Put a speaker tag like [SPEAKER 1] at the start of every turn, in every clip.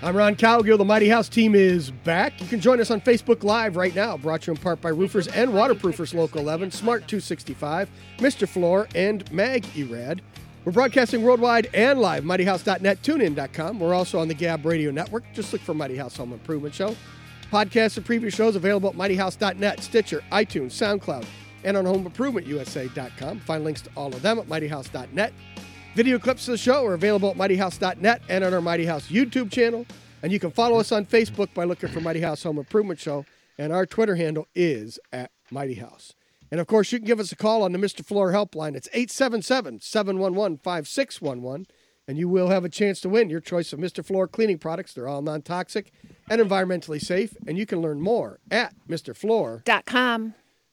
[SPEAKER 1] I'm Ron Cowgill. The Mighty House team is back. You can join us on Facebook Live right now, brought to you in part by Roofers and Waterproofers Local 11, Smart 265, Mr. Floor, and Mag Erad. We're broadcasting worldwide and live, mightyhouse.net, tunein.com. We're also on the Gab Radio Network. Just look for Mighty House Home Improvement Show. Podcasts of previous shows available at mightyhouse.net, Stitcher, iTunes, SoundCloud, and on homeimprovementusa.com. Find links to all of them at mightyhouse.net. Video clips of the show are available at mightyhouse.net and on our Mighty House YouTube channel. And you can follow us on Facebook by looking for Mighty House Home Improvement Show. And our Twitter handle is at Mighty House. And of course, you can give us a call on the Mr. Floor helpline. It's 877 711 5611. And you will have a chance to win your choice of Mr. Floor cleaning products. They're all non toxic and environmentally safe. And you can learn more at Mr.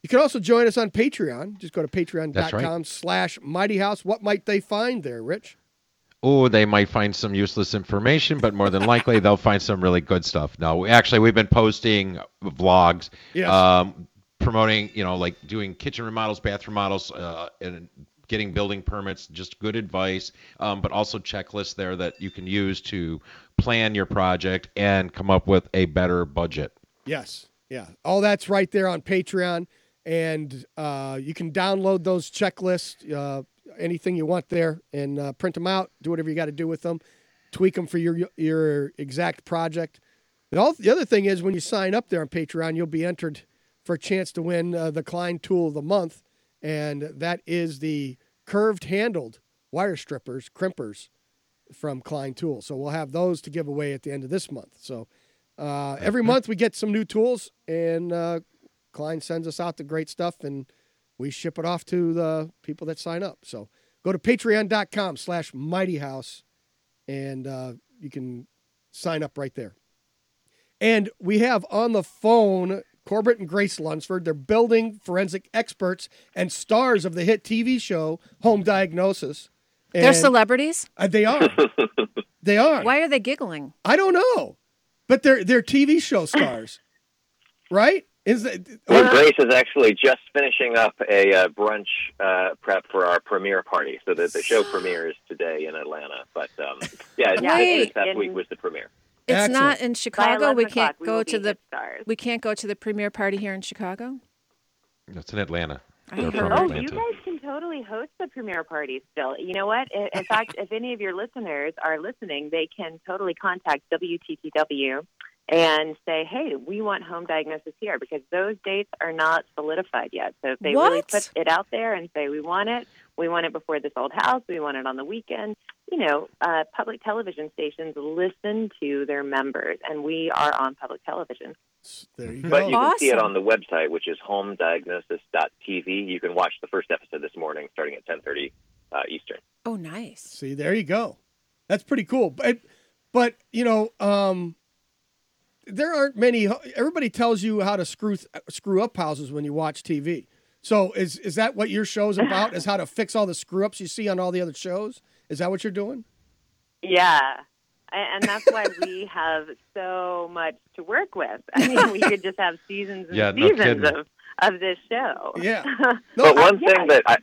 [SPEAKER 1] Floor.
[SPEAKER 2] Dot com.
[SPEAKER 1] You can also join us on Patreon. Just go to patreon.com
[SPEAKER 3] right.
[SPEAKER 1] slash mighty house. What might they find there, Rich?
[SPEAKER 3] Oh, they might find some useless information, but more than likely they'll find some really good stuff. No, actually, we've been posting vlogs,
[SPEAKER 1] Yes.
[SPEAKER 3] um, promoting, you know, like doing kitchen remodels, bathroom remodels, uh, and getting building permits. Just good advice, um, but also checklists there that you can use to plan your project and come up with a better budget.
[SPEAKER 1] Yes. Yeah. All that's right there on Patreon. And uh, you can download those checklists, uh, anything you want there, and uh, print them out. Do whatever you got to do with them. Tweak them for your your exact project. And all, the other thing is, when you sign up there on Patreon, you'll be entered for a chance to win uh, the Klein Tool of the Month, and that is the curved handled wire strippers, crimpers from Klein Tool. So we'll have those to give away at the end of this month. So uh, every month we get some new tools, and uh, Klein sends us out the great stuff, and we ship it off to the people that sign up. So go to patreon.com slash mighty house, and uh, you can sign up right there. And we have on the phone Corbett and Grace Lunsford. They're building forensic experts and stars of the hit TV show Home Diagnosis.
[SPEAKER 2] They're celebrities.
[SPEAKER 1] uh, they are. they are.
[SPEAKER 2] Why are they giggling?
[SPEAKER 1] I don't know, but they're they're TV show stars, right? Is that
[SPEAKER 4] Well, Grace is actually just finishing up a uh, brunch uh, prep for our premiere party. So the, the show premieres today in Atlanta. But um, yeah,
[SPEAKER 2] Yeah,
[SPEAKER 4] this
[SPEAKER 2] in-
[SPEAKER 4] week
[SPEAKER 5] in-
[SPEAKER 4] was the premiere.
[SPEAKER 2] It's
[SPEAKER 1] Excellent.
[SPEAKER 2] not in Chicago. We can't
[SPEAKER 5] o'clock, we
[SPEAKER 2] go to the
[SPEAKER 5] stars.
[SPEAKER 2] we can't go to the premiere party here in Chicago.
[SPEAKER 3] It's in Atlanta.
[SPEAKER 2] I
[SPEAKER 3] They're
[SPEAKER 2] heard-
[SPEAKER 3] from
[SPEAKER 5] Oh,
[SPEAKER 3] Atlanta.
[SPEAKER 5] you guys can totally host the premiere party still. You know what? In, in fact, if any of your listeners are listening, they can totally contact WTTW and say, "Hey, we want home diagnosis here," because those dates are not solidified yet. So if they really put it out there and say, "We want it," we want it before this old house, we want it on the weekend. You know, uh, public television stations listen to their members, and we are on public television.
[SPEAKER 1] there you go.
[SPEAKER 4] But you can see it on the website, which is homediagnosis.tv. You can watch the first episode this morning starting at 10.30 uh, Eastern.
[SPEAKER 2] Oh, nice.
[SPEAKER 1] See, there you go. That's pretty cool. But but you know, um, there aren't many. Everybody tells you how to screw screw up houses when you watch TV. So is is that what your show's about? Is how to fix all the screw ups you see on all the other shows? Is that what you're doing?
[SPEAKER 5] Yeah. And that's why we have so much to work with. I mean, we could just have seasons and
[SPEAKER 3] Yeah,
[SPEAKER 5] seasons
[SPEAKER 3] kidding.
[SPEAKER 5] of, of this show.
[SPEAKER 1] Yeah.
[SPEAKER 4] but one
[SPEAKER 5] yeah.
[SPEAKER 4] thing that I,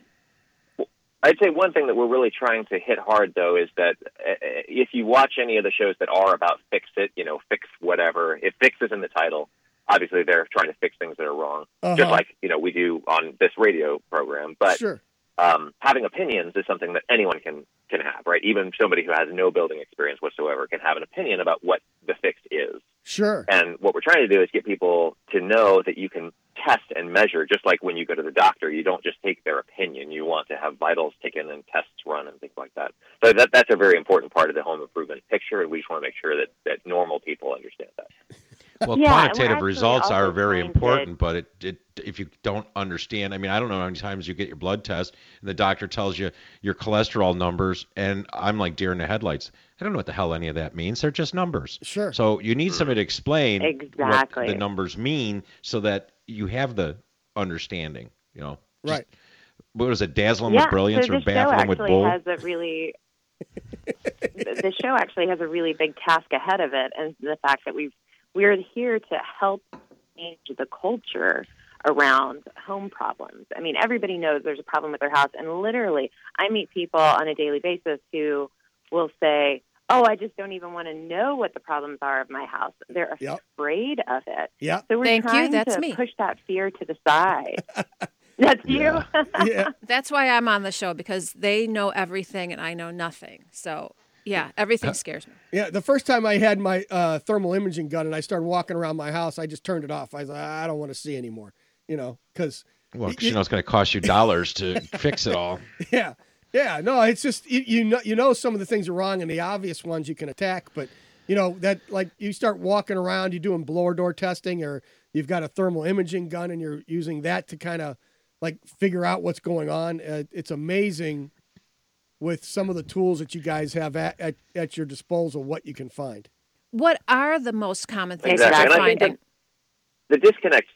[SPEAKER 4] I'd say one thing that we're really trying to hit hard though is that uh, if you watch any of the shows that are about fix it, you know, fix whatever, if fix is in the title, obviously they're trying to fix things that are wrong,
[SPEAKER 1] Uh-huh.
[SPEAKER 4] just like you know we do on this radio program. But
[SPEAKER 1] sure.
[SPEAKER 4] um, having opinions is something that anyone can can have, right? Even somebody who has no building experience whatsoever can have an opinion about what the fix is.
[SPEAKER 1] Sure.
[SPEAKER 4] And what we're trying to do is get people to know that you can test and measure, just like when you go to the doctor, you don't just take their opinion. You want to have vitals taken and tests run and things like that. So that that's a very important part of the home improvement picture, and we just want to make sure that, that normal people understand that.
[SPEAKER 3] Well,
[SPEAKER 5] Yeah,
[SPEAKER 3] quantitative results are very
[SPEAKER 5] trying to-
[SPEAKER 3] important, but it, it if you don't understand, I mean, I don't know how many times you get your blood test and the doctor tells you your cholesterol numbers, and I'm like deer in the headlights. I don't know what the hell any of that means. They're just numbers.
[SPEAKER 1] Sure.
[SPEAKER 3] So you need somebody to explain what
[SPEAKER 5] Exactly.
[SPEAKER 3] the numbers mean so that you have the understanding. You know. Just-
[SPEAKER 1] Right.
[SPEAKER 3] What was it? Dazzle 'em
[SPEAKER 5] yeah,
[SPEAKER 3] with brilliance
[SPEAKER 5] so
[SPEAKER 3] or
[SPEAKER 5] the show
[SPEAKER 3] baffle 'em with
[SPEAKER 5] actually has a really the the show actually has a really big task ahead of it, and the fact that we've we're here to help change the culture around home problems. I mean, everybody knows there's a problem with their house, and literally, I meet people on a daily basis who will say, "Oh, I just don't even want to know what the problems are of my house." They're
[SPEAKER 1] Yep.
[SPEAKER 5] afraid of it.
[SPEAKER 1] Yeah.
[SPEAKER 5] So we're
[SPEAKER 2] Thank you,
[SPEAKER 5] trying
[SPEAKER 2] that's
[SPEAKER 5] to
[SPEAKER 2] me.
[SPEAKER 5] push that fear to the side. That's you.
[SPEAKER 1] Yeah.
[SPEAKER 2] That's why I'm on the show because they know everything and I know nothing. So yeah, everything scares me.
[SPEAKER 1] Yeah, the first time I had my uh, thermal imaging gun and I started walking around my house, I just turned it off. I was like, I don't want to see anymore, you know, because
[SPEAKER 3] well, 'cause you know it's going to cost you dollars to fix it all.
[SPEAKER 1] yeah, yeah, no, it's just you, you know you know some of the things are wrong and the obvious ones you can attack, but you know that like you start walking around, you're doing blower door testing, or you've got a thermal imaging gun and you're using that to kind of like figure out what's going on. Uh, it's amazing with some of the tools that you guys have at, at, at your disposal what you can find.
[SPEAKER 2] What are the most common things
[SPEAKER 4] Exactly.
[SPEAKER 2] that you're
[SPEAKER 4] I think
[SPEAKER 2] finding?
[SPEAKER 4] the disconnect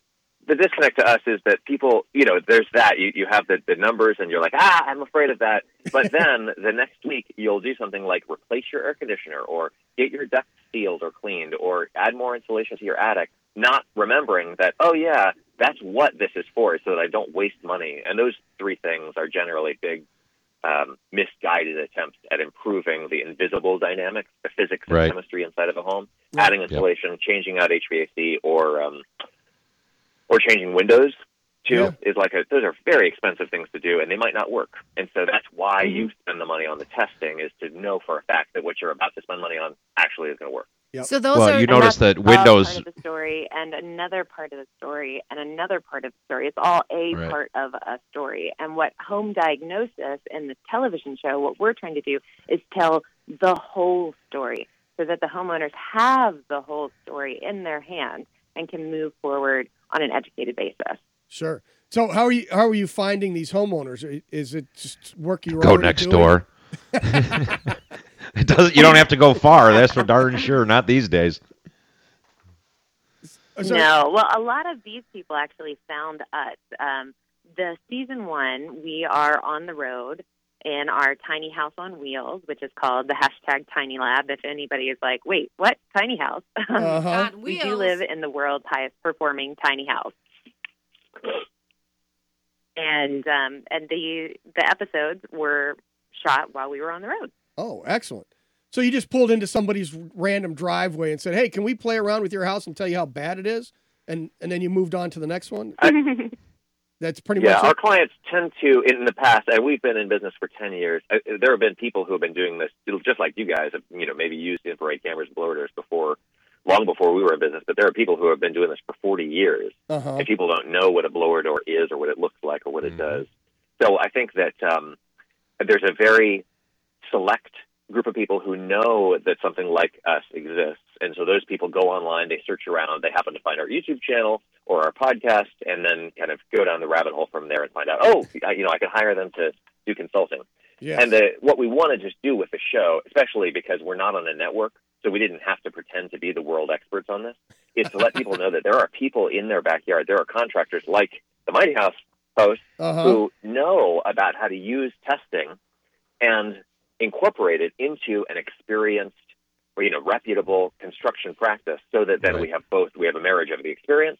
[SPEAKER 4] the disconnect to us is that people you know there's that you, you have the, the numbers and you're like ah i'm afraid of that but then the next week you'll do something like replace your air conditioner or get your ducts sealed or cleaned or add more insulation to your attic not remembering that oh yeah that's what this is for so that i don't waste money and those three things are generally big um, misguided attempts at improving the invisible dynamics, the physics and chemistry inside of a home.
[SPEAKER 1] Right.
[SPEAKER 4] Adding insulation, changing out HVAC, or um, or changing windows too
[SPEAKER 1] Yeah.
[SPEAKER 4] is like a, those are very expensive things to do, and they might not work. And so that's why
[SPEAKER 1] Mm-hmm.
[SPEAKER 4] you spend the money on the testing is to know for a fact that what you're about to spend money on actually is going to work.
[SPEAKER 1] Yep.
[SPEAKER 2] So those
[SPEAKER 3] Well,
[SPEAKER 2] are
[SPEAKER 3] you
[SPEAKER 5] And
[SPEAKER 3] notice that Windows-
[SPEAKER 5] part of the story and another part of the story and another part of the story. It's all a
[SPEAKER 3] Right.
[SPEAKER 5] part of a story. And what home diagnosis in the television show, what we're trying to do is tell the whole story so that the homeowners have the whole story in their hands and can move forward on an educated basis.
[SPEAKER 1] Sure. So how are you how are you finding these homeowners? Is it just work you
[SPEAKER 3] Go next door. it doesn't. You don't have to go far. That's for darn sure. Not these days.
[SPEAKER 5] No, well, a lot of these people actually found us. Um, the season one, we are on the road in our tiny house on wheels, which is called the hashtag Tiny Lab. If anybody is like, wait, what tiny house?
[SPEAKER 1] Uh-huh.
[SPEAKER 5] We do live in the world's highest performing tiny house. And um, and the the episodes were shot while we were on the road.
[SPEAKER 1] Oh, excellent. So you just pulled into somebody's random driveway and said, "Hey, can we play around with your house and tell you how bad it is?" And and then you moved on to the next one. That's pretty
[SPEAKER 4] Yeah,
[SPEAKER 1] much
[SPEAKER 4] our clients tend to, in the past, and we've been in business for 10 years, uh, there have been people who have been doing this, just like you guys have, you know, maybe used infrared cameras and blower doors before, long before we were in business, but there are people who have been doing this for 40 years,
[SPEAKER 1] Uh-huh.
[SPEAKER 4] and people don't know what a blower door is or what it looks like or what it
[SPEAKER 3] Mhm.
[SPEAKER 4] does. So I think that um, there's a very select group of people who know that something like us exists. And so those people go online, they search around, they happen to find our YouTube channel or our podcast, and then kind of go down the rabbit hole from there and find out, oh, I- you know, I can hire them to do consulting.
[SPEAKER 1] Yes.
[SPEAKER 4] And the, what we want to just do with the show, especially because we're not on a network, so we didn't have to pretend to be the world experts on this, is to let people know that there are people in their backyard, there are contractors like the Mighty House host
[SPEAKER 1] uh-huh.
[SPEAKER 4] who know about how to use testing and incorporate it into an experienced or you know reputable construction practice so that then
[SPEAKER 3] Right.
[SPEAKER 4] we have both we have a marriage of the experience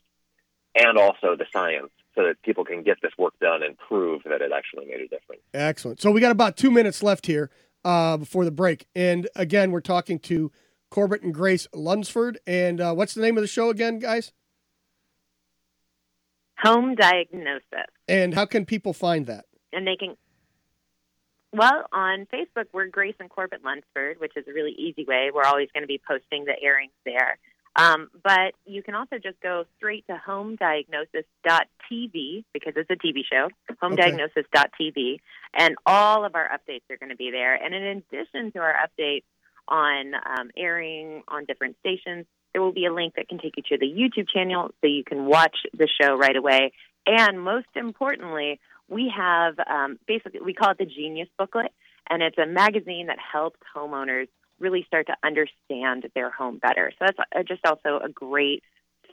[SPEAKER 4] and also the science so that people can get this work done and prove that it actually made a difference.
[SPEAKER 1] Excellent. So we got about two minutes left here uh, before the break, and again, we're talking to Corbett and Grace Lunsford. And uh, what's the name of the show again, guys?
[SPEAKER 5] Home diagnosis.
[SPEAKER 1] And how can people find that?
[SPEAKER 5] and they can well on facebook we're grace and corbett lunsford which is a really easy way we're always going to be posting the airings there um, but you can also just go straight to homediagnosis.tv because it's a tv show homediagnosis.tv and all of our updates are going to be there and in addition to our updates on um, airing on different stations there will be a link that can take you to the YouTube channel so you can watch the show right away. And most importantly, we have um, basically, we call it the Genius Booklet, and it's a magazine that helps homeowners really start to understand their home better. So that's uh, just also a great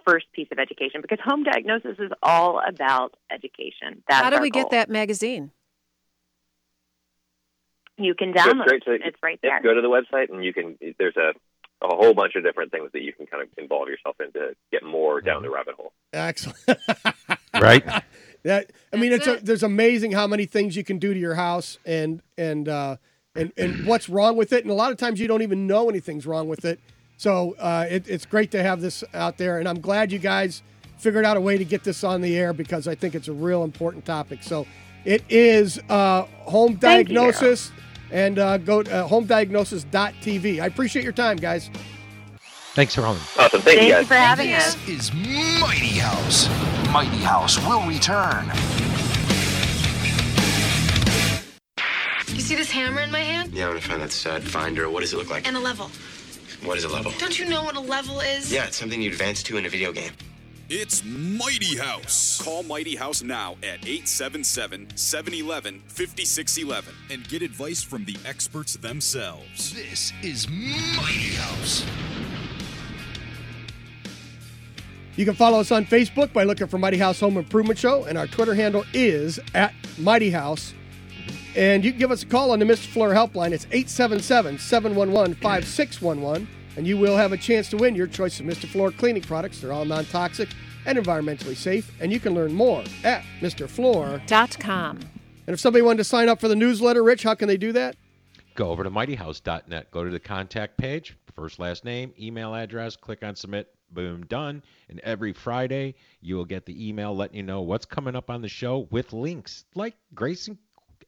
[SPEAKER 5] first piece of education because home diagnosis is all about education. That's
[SPEAKER 2] How do
[SPEAKER 5] our
[SPEAKER 2] we get that magazine?
[SPEAKER 5] You can download
[SPEAKER 4] straight to
[SPEAKER 5] it. It's right there.
[SPEAKER 4] Go to the website, and you can. There's a a whole bunch of different things that you can kind of involve yourself in to get more down the rabbit hole.
[SPEAKER 1] Excellent.
[SPEAKER 3] Right?
[SPEAKER 1] That I mean,
[SPEAKER 2] That's
[SPEAKER 1] it's a, there's amazing how many things you can do to your house and and uh, and and what's wrong with it, and a lot of times you don't even know anything's wrong with it. So uh, it, it's great to have this out there, and I'm glad you guys figured out a way to get this on the air because I think it's a real important topic. So it is uh, home
[SPEAKER 5] Thank you,
[SPEAKER 1] diagnosis, and uh, go to uh, homediagnosis.tv. I appreciate your time, guys.
[SPEAKER 3] Thanks for calling.
[SPEAKER 4] Awesome. Thank,
[SPEAKER 5] Thank
[SPEAKER 4] you
[SPEAKER 5] you
[SPEAKER 4] guys.
[SPEAKER 5] for having
[SPEAKER 2] you.
[SPEAKER 5] us.
[SPEAKER 6] is Mighty House. Mighty House will return.
[SPEAKER 7] You see this hammer in my hand?
[SPEAKER 8] Yeah, I'm gonna find that stud finder. What does it look like?
[SPEAKER 7] And a level.
[SPEAKER 8] What is a level?
[SPEAKER 7] Don't you know what a level is?
[SPEAKER 8] Yeah, it's something you advance to in a video game.
[SPEAKER 9] It's Mighty House. Call Mighty House now at 877 711 5611 and get advice from the experts themselves.
[SPEAKER 6] This is Mighty House.
[SPEAKER 1] You can follow us on Facebook by looking for Mighty House Home Improvement Show, and our Twitter handle is at Mighty House. And you can give us a call on the Mr. Floor helpline. It's 877 711 5611, and you will have a chance to win your choice of Mr. Floor cleaning products. They're all non toxic and environmentally safe, and you can learn more at Mr. Floor.
[SPEAKER 2] Dot com.
[SPEAKER 1] And if somebody wanted to sign up for the newsletter, Rich, how can they do that?
[SPEAKER 3] Go over to mightyhouse.net. Go to the contact page, first, last name, email address, click on submit, boom, done. And every Friday, you will get the email letting you know what's coming up on the show with links like Grace and,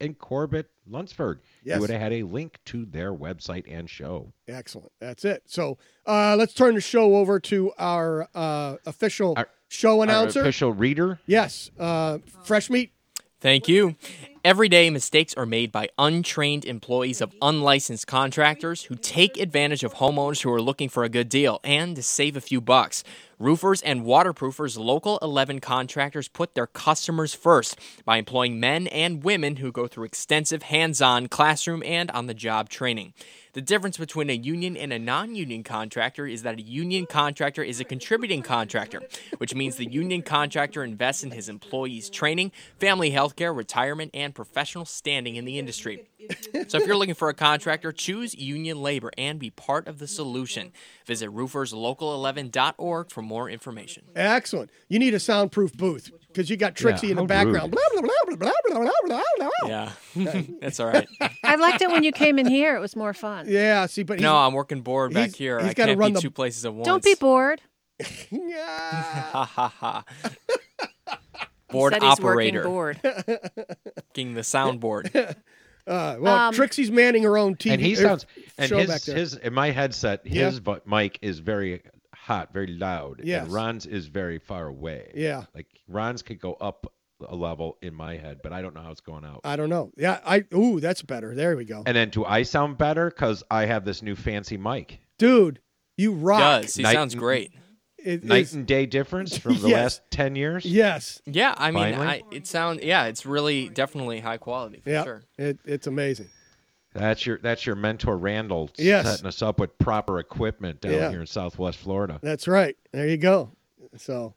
[SPEAKER 3] and Corbett Lunsford.
[SPEAKER 1] Yes.
[SPEAKER 3] You would have had a link to their website and show.
[SPEAKER 1] Excellent. That's it. So uh, let's turn the show over to our uh, official
[SPEAKER 3] Our-
[SPEAKER 1] show
[SPEAKER 3] Our
[SPEAKER 1] announcer.
[SPEAKER 3] official reader.
[SPEAKER 1] yes, uh, Fresh Meat.
[SPEAKER 10] Thank you. Every day, mistakes are made by untrained employees of unlicensed contractors who take advantage of homeowners who are looking for a good deal and to save a few bucks. Roofers and waterproofers, Local 11 contractors put their customers first by employing men and women who go through extensive hands on classroom and on the job training. The difference between a union and a non union contractor is that a union contractor is a contributing contractor, which means the union contractor invests in his employees' training, family health care, retirement, and professional standing in the industry. So if you're looking for a contractor, choose union labor and be part of the solution. Visit rooferslocal11.org for more information.
[SPEAKER 1] Excellent. You need a soundproof booth because you got Trixie
[SPEAKER 3] Yeah,
[SPEAKER 1] in the
[SPEAKER 3] how
[SPEAKER 1] background. Blah, blah, blah, blah, blah, blah, blah, blah.
[SPEAKER 10] Yeah, that's all right.
[SPEAKER 2] I liked it when you came in here. It was more fun.
[SPEAKER 1] Yeah, see, but
[SPEAKER 10] No, I'm working bored back
[SPEAKER 1] he's-
[SPEAKER 10] here.
[SPEAKER 1] he's
[SPEAKER 10] I
[SPEAKER 1] gotta
[SPEAKER 10] can't
[SPEAKER 1] run
[SPEAKER 10] be
[SPEAKER 1] the-
[SPEAKER 10] two places at once.
[SPEAKER 2] Don't be bored.
[SPEAKER 1] Yeah.
[SPEAKER 10] Ha ha ha. Board
[SPEAKER 2] Said
[SPEAKER 10] operator.
[SPEAKER 2] working bored.
[SPEAKER 10] King the soundboard.
[SPEAKER 1] Uh, well,
[SPEAKER 2] Um,
[SPEAKER 1] Trixie's manning her own TV
[SPEAKER 3] and he
[SPEAKER 1] er,
[SPEAKER 3] sounds and
[SPEAKER 1] show
[SPEAKER 3] his his in my headset his bu- mic is very hot very loud
[SPEAKER 1] Yes.
[SPEAKER 3] and ron's is very far away
[SPEAKER 1] Yeah.
[SPEAKER 3] like ron's could go up a level in my head but i don't know how it's going out
[SPEAKER 1] I don't know. Yeah, I ooh, that's better. There we go,
[SPEAKER 3] and then do i sound better because i have this new fancy mic
[SPEAKER 1] dude. You rock.
[SPEAKER 10] Does he
[SPEAKER 3] Night-
[SPEAKER 10] sounds great?
[SPEAKER 1] It
[SPEAKER 3] night
[SPEAKER 1] is-
[SPEAKER 3] and day difference from the
[SPEAKER 1] Yes.
[SPEAKER 3] last 10 years
[SPEAKER 1] yes.
[SPEAKER 10] Yeah, I mean, I, it sounds yeah, it's really definitely high quality for
[SPEAKER 1] Yeah.
[SPEAKER 10] sure.
[SPEAKER 1] It, it's amazing.
[SPEAKER 3] that's your that's your mentor randall
[SPEAKER 1] Yes.
[SPEAKER 3] setting us up with proper equipment down
[SPEAKER 1] Yeah.
[SPEAKER 3] here in southwest florida
[SPEAKER 1] That's right. There you go. So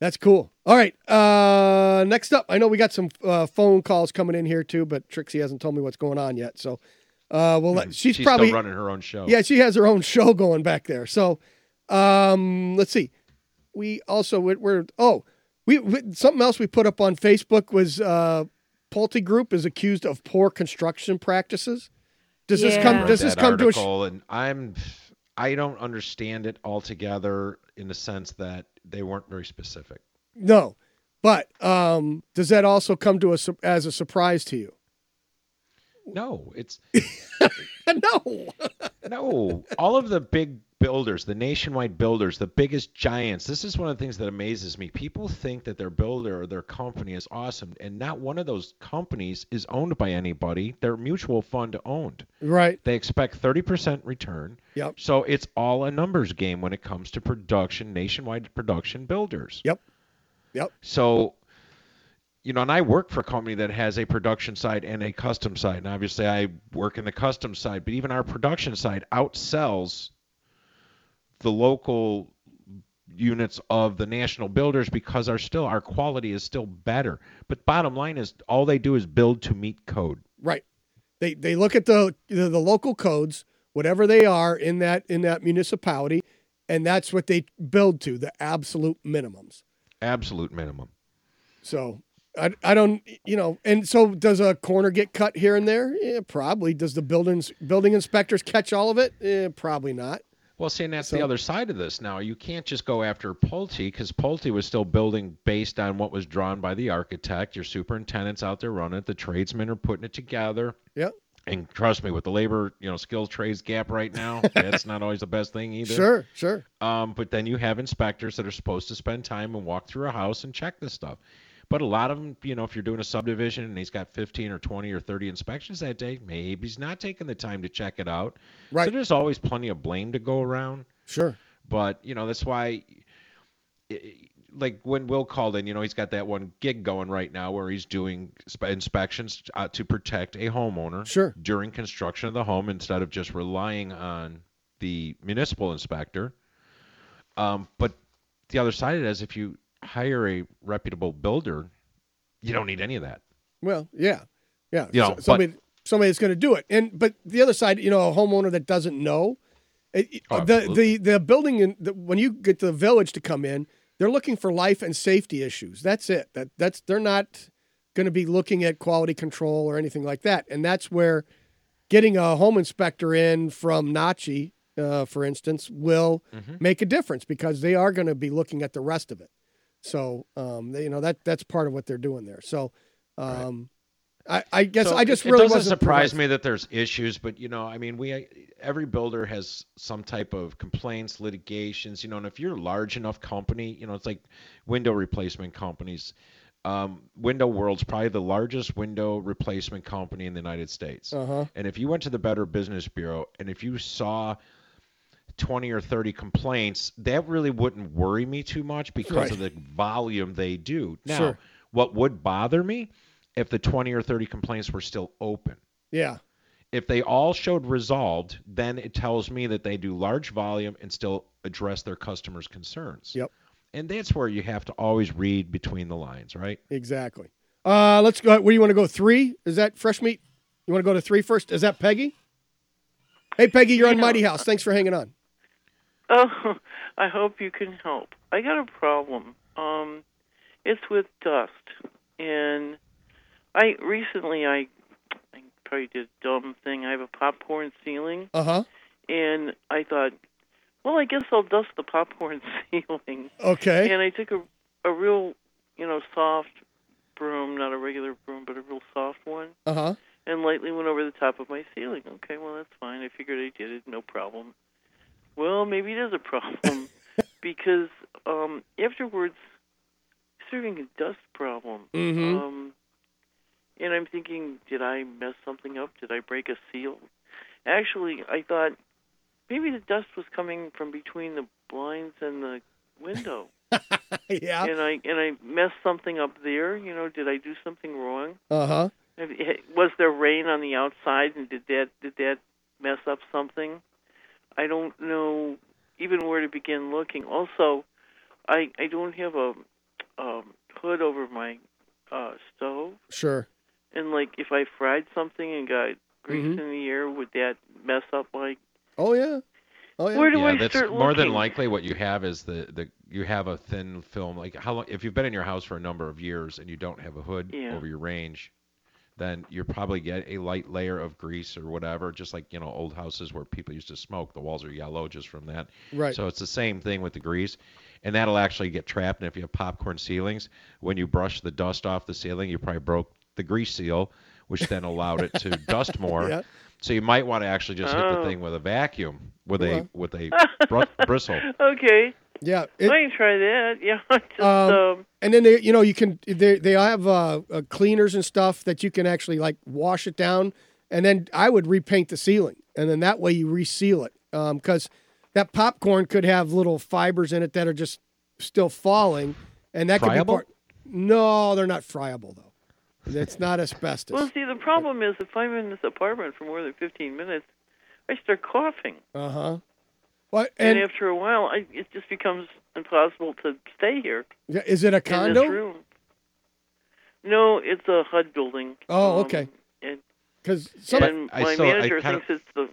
[SPEAKER 1] that's cool. All right. Uh, next up, I know we got some uh, phone calls coming in here too, but Trixie hasn't told me what's going on yet. So uh, we'll. She's,
[SPEAKER 3] she's
[SPEAKER 1] probably
[SPEAKER 3] still running her own show
[SPEAKER 1] Yeah, she has her own show going back there. So, um, let's see. We also we're, we're oh we, we something else we put up on Facebook was uh, Pulte Group is accused of poor construction practices. Does this come? Does this come to a? Sh-
[SPEAKER 3] and I'm I don't understand it altogether in the sense that they weren't very specific.
[SPEAKER 1] no, but um, does that also come to us as a surprise to you?
[SPEAKER 3] No, it's
[SPEAKER 1] no.
[SPEAKER 3] no. All of the big builders, the nationwide builders, the biggest giants. This is one of the things that amazes me. People think that their builder or their company is awesome, and not one of those companies is owned by anybody. They're mutual fund owned.
[SPEAKER 1] Right.
[SPEAKER 3] They expect 30% return.
[SPEAKER 1] Yep.
[SPEAKER 3] So it's all a numbers game when it comes to production, nationwide production builders.
[SPEAKER 1] Yep. Yep.
[SPEAKER 3] So, you know, and I work for a company that has a production side and a custom side. And obviously, I work in the custom side, but even our production side outsells the local units of the national builders because our still our quality is still better. But bottom line is all they do is build to meet code.
[SPEAKER 1] Right. They they look at the the, the local codes, whatever they are in that in that municipality, and that's what they build to, the absolute minimums.
[SPEAKER 3] Absolute minimum.
[SPEAKER 1] So I, I don't you know and so does a corner get cut here and there? Yeah, probably. Does the buildings building inspectors catch all of it? Eh, probably not.
[SPEAKER 3] Well, see, and that's
[SPEAKER 1] So-
[SPEAKER 3] the other side of this now. You can't just go after Pulte because Pulte was still building based on what was drawn by the architect. Your superintendent's out there running it. The tradesmen are putting it together.
[SPEAKER 1] Yep.
[SPEAKER 3] And trust me, with the labor, you know, skills trades gap right now, that's not always the best thing either.
[SPEAKER 1] Sure, sure.
[SPEAKER 3] Um, but then you have inspectors that are supposed to spend time and walk through a house and check this stuff. But a lot of them, you know, if you're doing a subdivision and he's got 15 or 20 or 30 inspections that day, maybe he's not taking the time to check it out.
[SPEAKER 1] Right.
[SPEAKER 3] So there's always plenty of blame to go around.
[SPEAKER 1] Sure.
[SPEAKER 3] But you know that's why, like when Will called in, you know he's got that one gig going right now where he's doing inspections uh, to protect a homeowner
[SPEAKER 1] Sure.
[SPEAKER 3] during construction of the home instead of just relying on the municipal inspector. Um, but the other side of it is if you hire a reputable builder, you don't need any of that.
[SPEAKER 1] Well, yeah, yeah.
[SPEAKER 3] You know,
[SPEAKER 1] So-
[SPEAKER 3] but-
[SPEAKER 1] somebody somebody that's going to do it, and but the other side, you know, a homeowner that doesn't know, it-
[SPEAKER 3] Oh,
[SPEAKER 1] the the the building in the, when you get the village to come in, they're looking for life and safety issues. That's it. That that's they're not going to be looking at quality control or anything like that, and that's where getting a home inspector in from Nachi, uh, for instance, will
[SPEAKER 3] Mm-hmm.
[SPEAKER 1] make a difference because they are going to be looking at the rest of it. So, um, they, you know that that's part of what they're doing there. So, um, I, I guess
[SPEAKER 3] So
[SPEAKER 1] I just really
[SPEAKER 3] it doesn't
[SPEAKER 1] wasn't
[SPEAKER 3] surprise me that there's issues, but you know, I mean, we every builder has some type of complaints, litigations, you know, and if you're a large enough company, you know, it's like window replacement companies. Um, window World's probably the largest window replacement company in the United States.
[SPEAKER 1] Uh-huh.
[SPEAKER 3] And if you went to the Better Business Bureau and if you saw 20 or 30 complaints, that really wouldn't worry me too much because
[SPEAKER 1] Right.
[SPEAKER 3] of the volume they do. Now,
[SPEAKER 1] Sure.
[SPEAKER 3] what would bother me if the 20 or 30 complaints were still open?
[SPEAKER 1] Yeah,
[SPEAKER 3] If they all showed resolved, then it tells me that they do large volume and still address their customers' concerns.
[SPEAKER 1] Yep.
[SPEAKER 3] And that's where you have to always read between the lines, right?
[SPEAKER 1] exactly. Uh, let's go. Where do you want to go? Three? Is that fresh meat? You want to go to three first? Is that Peggy? Hey, Peggy, you're on Mighty House. Thanks for hanging on.
[SPEAKER 11] Oh, I hope you can help. I got a problem. Um, it's with dust, and I recently I, I probably did a dumb thing. I have a popcorn ceiling,
[SPEAKER 1] Uh huh.
[SPEAKER 11] and I thought, well, I guess I'll dust the popcorn ceiling.
[SPEAKER 1] Okay.
[SPEAKER 11] And I took a a real, you know, soft broom, not a regular broom, but a real soft one,
[SPEAKER 1] Uh huh.
[SPEAKER 11] and lightly went over the top of my ceiling. Okay, well that's fine. I figured I did it, no problem. Well, maybe it is a problem because um, afterwards, having a dust problem.
[SPEAKER 1] Mhm.
[SPEAKER 11] Um, and I'm thinking, did I mess something up? Did I break a seal? Actually, I thought maybe the dust was coming from between the blinds and the window.
[SPEAKER 1] yeah.
[SPEAKER 11] And I and I messed something up there. You know, did I do something wrong?
[SPEAKER 1] Uh huh.
[SPEAKER 11] Was there rain on the outside, and did that did that mess up something? I don't know even where to begin looking. Also, I I don't have a um, hood over my uh, stove,
[SPEAKER 1] Sure.
[SPEAKER 11] and like if I fried something and got grease
[SPEAKER 1] Mhm.
[SPEAKER 11] in the air, would that mess up like?
[SPEAKER 1] Oh yeah. Oh yeah.
[SPEAKER 11] Where do
[SPEAKER 3] yeah,
[SPEAKER 11] I
[SPEAKER 3] that's
[SPEAKER 11] start
[SPEAKER 3] more than likely what you have is the, the you have a thin film. Like how long if you've been in your house for a number of years and you don't have a hood
[SPEAKER 11] Yeah.
[SPEAKER 3] over your range, then you probably get a light layer of grease or whatever. Just like you know old houses where people used to smoke, the walls are yellow just from that.
[SPEAKER 1] Right.
[SPEAKER 3] So it's the same thing with the grease, and that'll actually get trapped. And if you have popcorn ceilings, when you brush the dust off the ceiling, you probably broke the grease seal, which then allowed it to dust more.
[SPEAKER 1] Yeah.
[SPEAKER 3] So you might want to actually just hit the
[SPEAKER 11] Oh.
[SPEAKER 3] thing with a vacuum with a
[SPEAKER 1] oh,
[SPEAKER 3] with a br- bristle.
[SPEAKER 11] Okay.
[SPEAKER 1] Yeah.
[SPEAKER 11] I can try that. Yeah. Just,
[SPEAKER 1] Um,
[SPEAKER 11] um,
[SPEAKER 1] and then they, you know, you can they they have uh, uh, cleaners and stuff that you can actually like wash it down, and then I would repaint the ceiling, and then that way you reseal it, because that popcorn could have little fibers in it that are just still falling, and that could be
[SPEAKER 3] Friable?
[SPEAKER 1] part. No, they're not friable though. It's not asbestos.
[SPEAKER 11] well, see, the problem is if I'm in this apartment for more than 15 minutes, I start coughing.
[SPEAKER 1] Uh huh. What
[SPEAKER 11] And,
[SPEAKER 1] and,
[SPEAKER 11] after a while, I, it just becomes impossible to stay here.
[SPEAKER 1] Yeah, is it a
[SPEAKER 11] In
[SPEAKER 1] condo?
[SPEAKER 11] this room. No, it's a HUD building.
[SPEAKER 1] Oh,
[SPEAKER 11] Um,
[SPEAKER 1] okay. Because some
[SPEAKER 11] and
[SPEAKER 3] I
[SPEAKER 11] my
[SPEAKER 3] still- I
[SPEAKER 11] manager
[SPEAKER 3] kinda-
[SPEAKER 11] thinks it's the.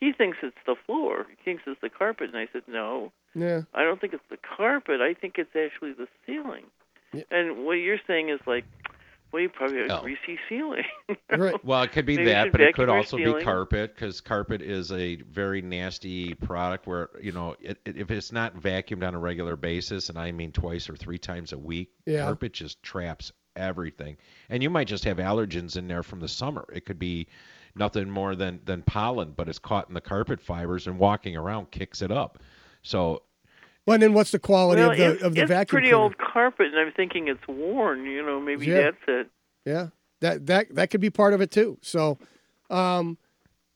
[SPEAKER 11] He thinks it's the floor. He thinks it's the carpet, and I said no.
[SPEAKER 1] yeah.
[SPEAKER 11] I don't think it's the carpet. I think it's actually the ceiling. Yeah. And what you're saying is like, well, you probably have a
[SPEAKER 3] Oh.
[SPEAKER 11] greasy ceiling.
[SPEAKER 1] Right.
[SPEAKER 3] Well, it could be
[SPEAKER 11] Maybe
[SPEAKER 3] that, but it could
[SPEAKER 11] your
[SPEAKER 3] also be carpet because carpet is a very nasty product. Where you know, it, it- if it's not vacuumed on a regular basis, and I mean twice or three times a week,
[SPEAKER 1] Yeah.
[SPEAKER 3] carpet just traps everything. And you might just have allergens in there from the summer. It could be nothing more than than pollen, but it's caught in the carpet fibers and walking around kicks it up. So
[SPEAKER 1] Well, and then what's the quality
[SPEAKER 11] well,
[SPEAKER 1] of the
[SPEAKER 11] it's,
[SPEAKER 1] of the
[SPEAKER 11] it's
[SPEAKER 1] vacuum
[SPEAKER 11] pretty
[SPEAKER 1] cleaner?
[SPEAKER 11] old carpet, and I'm thinking it's worn. You know, maybe
[SPEAKER 1] Yeah.
[SPEAKER 11] that's it.
[SPEAKER 1] Yeah, that that that could be part of it too. So, um,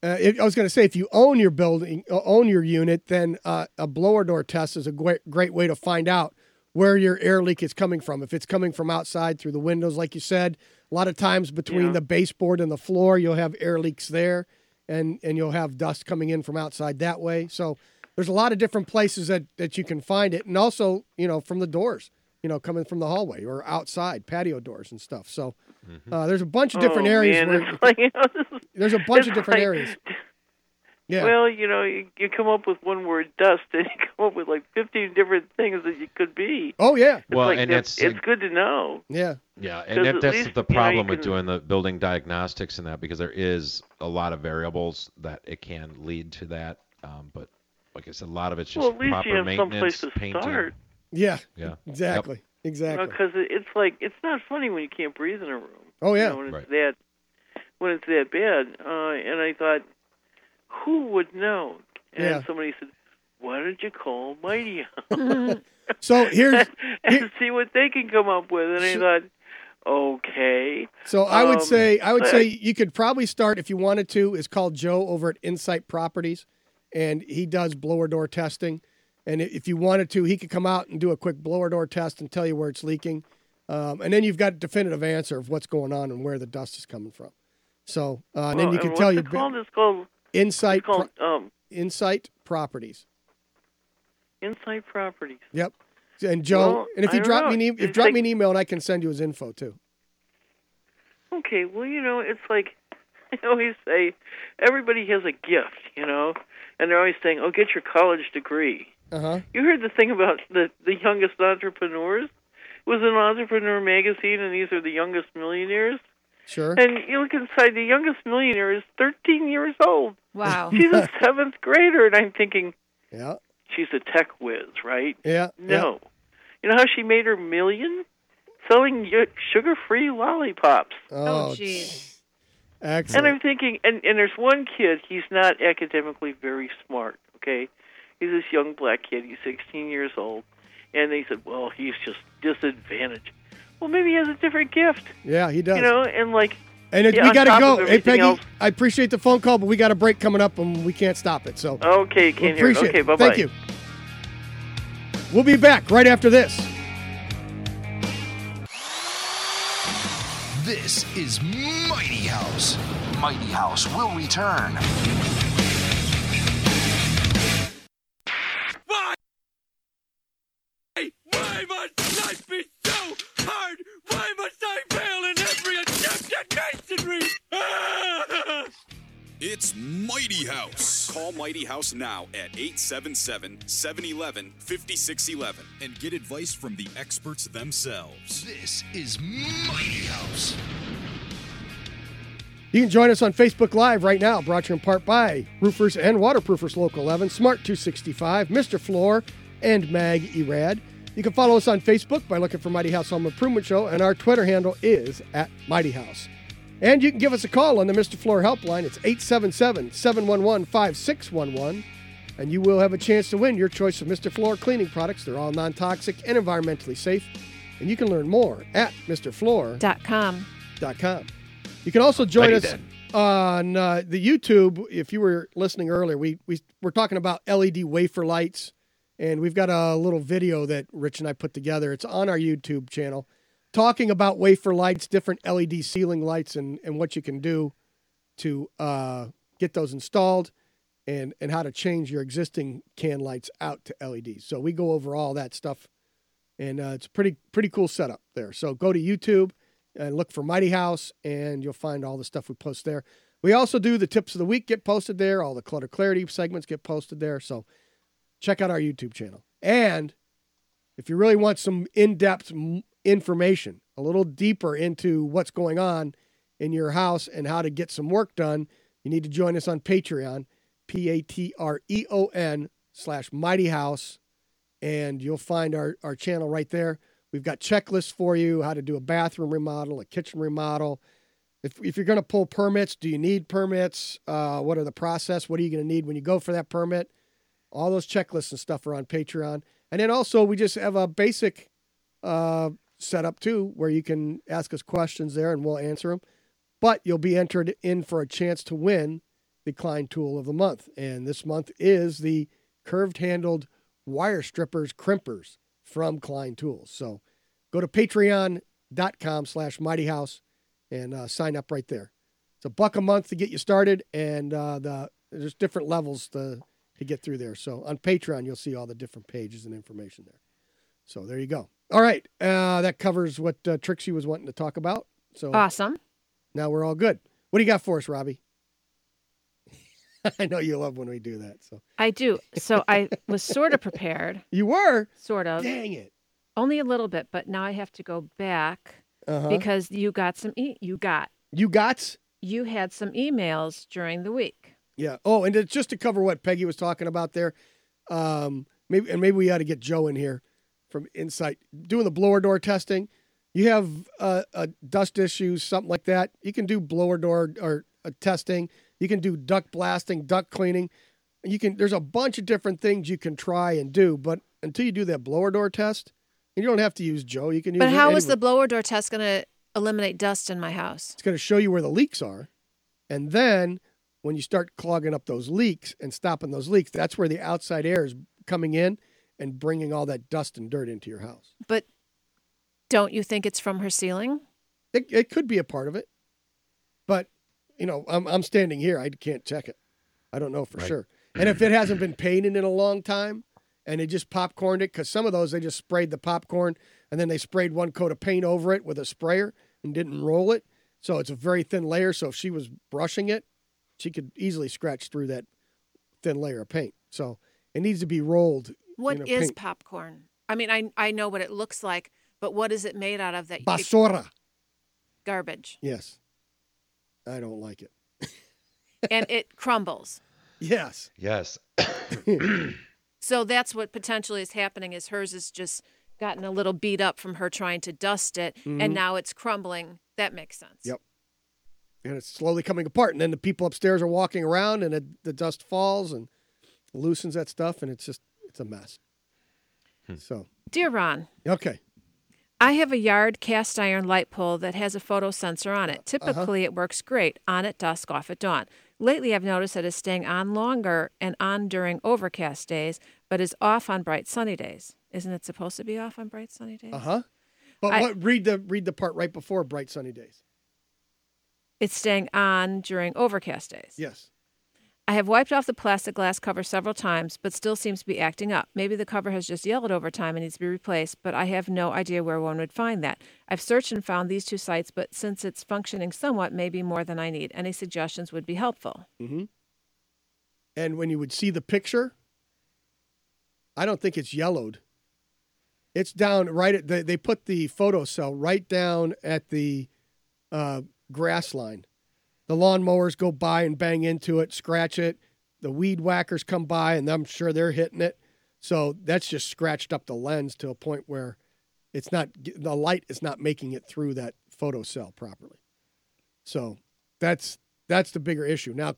[SPEAKER 1] uh, if, I was going to say, if you own your building, own your unit, then uh, a blower door test is a great great way to find out where your air leak is coming from. If it's coming from outside through the windows, like you said, a lot of times between
[SPEAKER 11] Yeah.
[SPEAKER 1] the baseboard and the floor, you'll have air leaks there, and and you'll have dust coming in from outside that way. So there's a lot of different places that that you can find it, and also you know from the doors, you know, coming from the hallway or outside patio doors and stuff. So. Uh, there's a bunch of different
[SPEAKER 11] oh,
[SPEAKER 1] areas
[SPEAKER 11] Man,
[SPEAKER 1] where
[SPEAKER 11] like, you know,
[SPEAKER 1] there's a bunch of different
[SPEAKER 11] like-
[SPEAKER 1] areas. Yeah.
[SPEAKER 11] Well, you know, you, you come up with one word dust, and you come up with like 15 different things that you could be.
[SPEAKER 1] oh yeah.
[SPEAKER 11] It's
[SPEAKER 3] Well,
[SPEAKER 11] like,
[SPEAKER 3] and
[SPEAKER 11] it's,
[SPEAKER 3] that's-
[SPEAKER 11] it's good to know.
[SPEAKER 1] Yeah.
[SPEAKER 3] Yeah, and that, that's
[SPEAKER 11] least,
[SPEAKER 3] the
[SPEAKER 11] you know, you
[SPEAKER 3] problem with
[SPEAKER 11] can-
[SPEAKER 3] doing the building diagnostics and that because there is a lot of variables that it can lead to that. Um, but like I said, a lot of it's just
[SPEAKER 11] Well, at least
[SPEAKER 3] proper
[SPEAKER 11] you have
[SPEAKER 3] maintenance,
[SPEAKER 11] someplace to
[SPEAKER 3] painting.
[SPEAKER 11] start.
[SPEAKER 1] Yeah.
[SPEAKER 3] Yeah.
[SPEAKER 1] Exactly. Exactly.
[SPEAKER 11] Because it's like it's not funny when you can't breathe in a room.
[SPEAKER 1] Oh,
[SPEAKER 11] you
[SPEAKER 1] yeah.
[SPEAKER 11] know, when it's
[SPEAKER 3] Right.
[SPEAKER 11] that when it's that bad. Uh, and I thought, who would know? And
[SPEAKER 1] Yeah.
[SPEAKER 11] somebody said, "Why don't you call Mighty House
[SPEAKER 1] So here's
[SPEAKER 11] and see what they can come up with?" And I thought, okay.
[SPEAKER 1] so I would
[SPEAKER 11] Um,
[SPEAKER 1] say I would
[SPEAKER 11] but-
[SPEAKER 1] say you could probably start if you wanted to. Is called Joe over at Insight Properties, and he does blower door testing. And if you wanted to, he could come out and do a quick blower door test and tell you where it's leaking. Um, and then you've got a definitive answer of what's going on and where the dust is coming from. So uh, and then you can tell you
[SPEAKER 11] called? It's called
[SPEAKER 1] Insight
[SPEAKER 11] it's called um,
[SPEAKER 1] Insight Properties.
[SPEAKER 11] Insight Properties.
[SPEAKER 1] Yep. And Joe,
[SPEAKER 11] Well,
[SPEAKER 1] and if you drop
[SPEAKER 11] know.
[SPEAKER 1] me an e- if
[SPEAKER 11] It's
[SPEAKER 1] drop
[SPEAKER 11] like-
[SPEAKER 1] me an email and I can send you his info too.
[SPEAKER 11] Okay, well, you know, it's like I always say, everybody has a gift, you know, and they're always saying, "Oh, get your college degree."
[SPEAKER 1] Uh huh.
[SPEAKER 11] You heard the thing about the the youngest entrepreneurs? It was an entrepreneur magazine, and these are the youngest millionaires.
[SPEAKER 1] Sure.
[SPEAKER 11] And you look inside, the youngest millionaire is 13 years old.
[SPEAKER 2] Wow.
[SPEAKER 11] She's a seventh grader, and I'm thinking
[SPEAKER 1] Yeah.
[SPEAKER 11] she's a tech whiz, right?
[SPEAKER 1] Yeah.
[SPEAKER 11] No. You know how she made her million? Selling sugar-free lollipops.
[SPEAKER 1] Oh,
[SPEAKER 2] jeez.
[SPEAKER 11] And I'm thinking, and, and there's one kid, he's not academically very smart, okay? He's this young black kid, he's 16 years old. And they said, well, he's just disadvantaged. Well, maybe he has a different gift,
[SPEAKER 1] yeah, he does.
[SPEAKER 11] you know, and like,
[SPEAKER 1] and it,
[SPEAKER 11] yeah,
[SPEAKER 1] we got to go. Hey, Peggy,
[SPEAKER 11] else-
[SPEAKER 1] I appreciate the phone call, but we got a break coming up and we can't stop it. So
[SPEAKER 11] okay, can't hear it.
[SPEAKER 1] appreciate
[SPEAKER 11] Okay,
[SPEAKER 1] it.
[SPEAKER 11] bye-bye.
[SPEAKER 1] Thank you. We'll be back right after this.
[SPEAKER 6] This is Mighty House. Mighty House will return.
[SPEAKER 12] Why Why must life be so hard? Why must I fail in every attempt at masonry?
[SPEAKER 9] It's Mighty House. Call Mighty House now at 877 711 5611 and get advice from the experts themselves.
[SPEAKER 6] This is Mighty House.
[SPEAKER 1] You can join us on Facebook Live right now, brought to you in part by Roofers and Waterproofers Local 11, Smart 265, Mr. Floor, and Mag Erad. You can follow us on Facebook by looking for Mighty House Home Improvement Show, and our Twitter handle is at Mighty House. And you can give us a call on the Mr. Floor helpline. It's 877 711 5611. And you will have a chance to win your choice of Mr. Floor cleaning products. They're all non toxic and environmentally safe. And you can learn more at MrFloor.com.
[SPEAKER 2] .com.
[SPEAKER 1] You can also join us on uh, the YouTube. If you were listening earlier, we, we we're talking about LED wafer lights, and we've got a little video that Rich and I put together. It's on our YouTube channel, talking about wafer lights, different LED ceiling lights, and and what you can do to uh, get those installed, and and how to change your existing can lights out to LEDs. So we go over all that stuff, and uh, it's a pretty pretty cool setup there. So go to YouTube and look for Mighty House, and you'll find all the stuff we post there. We also do the tips of the week get posted there. All the clutter clarity segments get posted there. So check out our YouTube channel. And if you really want some in-depth information, a little deeper into what's going on in your house and how to get some work done, you need to join us on Patreon, P A T R E O N slash Mighty House, and you'll find our, our channel right there. We've got checklists for you, how to do a bathroom remodel, a kitchen remodel. If, if you're going to pull permits, do you need permits? Uh, what are the process? What are you going to need when you go for that permit? All those checklists and stuff are on Patreon. And then also, we just have a basic uh, setup too, where you can ask us questions there and we'll answer them. But you'll be entered in for a chance to win the Klein Tool of the Month. And this month is the curved handled wire strippers crimpers from Klein Tools. So go to patreon.com slash mighty house and uh, sign up right there. It's a buck a month to get you started, and uh, the there's different levels to, to get through there. So on Patreon, you'll see all the different pages and information there. So there you go. All right. Uh, that covers what uh, Trixie was wanting to talk about. So
[SPEAKER 2] Awesome.
[SPEAKER 1] now we're all good. What do you got for us, Robbie? I know you love when we do that. So
[SPEAKER 2] I do. So I was sort of prepared.
[SPEAKER 1] you were
[SPEAKER 2] Sort of.
[SPEAKER 1] Dang it.
[SPEAKER 2] Only a little bit, but now I have to go back
[SPEAKER 1] Uh-huh.
[SPEAKER 2] because you got some. E- you got.
[SPEAKER 1] you got
[SPEAKER 2] You had some emails during the week.
[SPEAKER 1] Yeah. Oh, and just to cover what Peggy was talking about there, um, maybe and maybe we ought to get Joe in here from Insight doing the blower door testing. You have uh, uh, dust issues, something like that. You can do blower door or testing. You can do duct blasting, duct cleaning. You can. There's a bunch of different things you can try and do, but until you do that blower door test, and you don't have to use Joe. You can use.
[SPEAKER 2] But how is the blower door test going to eliminate dust in my house?
[SPEAKER 1] It's going to show you where the leaks are. And then when you start clogging up those leaks and stopping those leaks, that's where the outside air is coming in and bringing all that dust and dirt into your house.
[SPEAKER 2] But don't you think it's from her ceiling?
[SPEAKER 1] It, it could be a part of it. But, you know, I'm, I'm standing here. I can't check it. I don't know for
[SPEAKER 3] Right.
[SPEAKER 1] sure. And if it hasn't been painted in a long time and they just popcorned it, because some of those they just sprayed the popcorn and then they sprayed one coat of paint over it with a sprayer and didn't roll it. So it's a very thin layer. So if she was brushing it, she could easily scratch through that thin layer of paint. So it needs to be rolled.
[SPEAKER 2] What
[SPEAKER 1] in
[SPEAKER 2] is
[SPEAKER 1] paint.
[SPEAKER 2] popcorn? I mean, I I know what it looks like, but what is it made out of? That it-
[SPEAKER 1] basura?
[SPEAKER 2] garbage,
[SPEAKER 1] Yes. I don't like it.
[SPEAKER 2] and it crumbles.
[SPEAKER 1] Yes.
[SPEAKER 3] Yes.
[SPEAKER 2] So that's what potentially is happening. Is hers is just gotten a little beat up from her trying to dust it,
[SPEAKER 1] Mhm.
[SPEAKER 2] and now it's crumbling. That makes sense.
[SPEAKER 1] Yep. And it's slowly coming apart. And then the people upstairs are walking around and it, the dust falls and loosens that stuff. And it's just, it's a mess. So,
[SPEAKER 2] Dear Ron,
[SPEAKER 1] okay.
[SPEAKER 2] I have a yard cast iron light pole that has a photo sensor on it. Typically, it works great on at dusk, off at dawn. Lately, I've noticed that it's staying on longer and on during overcast days, but is off on bright sunny days. Isn't it supposed to be off on bright sunny days?
[SPEAKER 1] Uh huh. But
[SPEAKER 2] I-
[SPEAKER 1] what, read the read the part right before bright sunny days.
[SPEAKER 2] It's staying on during overcast days.
[SPEAKER 1] Yes.
[SPEAKER 2] I have wiped off the plastic glass cover several times, but still seems to be acting up. Maybe the cover has just yellowed over time and needs to be replaced, but I have no idea where one would find that. I've searched and found these two sites, but since it's functioning somewhat, maybe more than I need. Any suggestions would be helpful.
[SPEAKER 1] Mm-hmm. And when you would see the picture, I don't think it's yellowed. It's down right at they, they put the photo cell right down at the uh, grass line. The lawnmowers go by and bang into it, scratch it. The weed whackers come by and I'm sure they're hitting it. So that's just scratched up the lens to a point where it's not the light is not making it through that photo cell properly. So that's that's the bigger issue. Now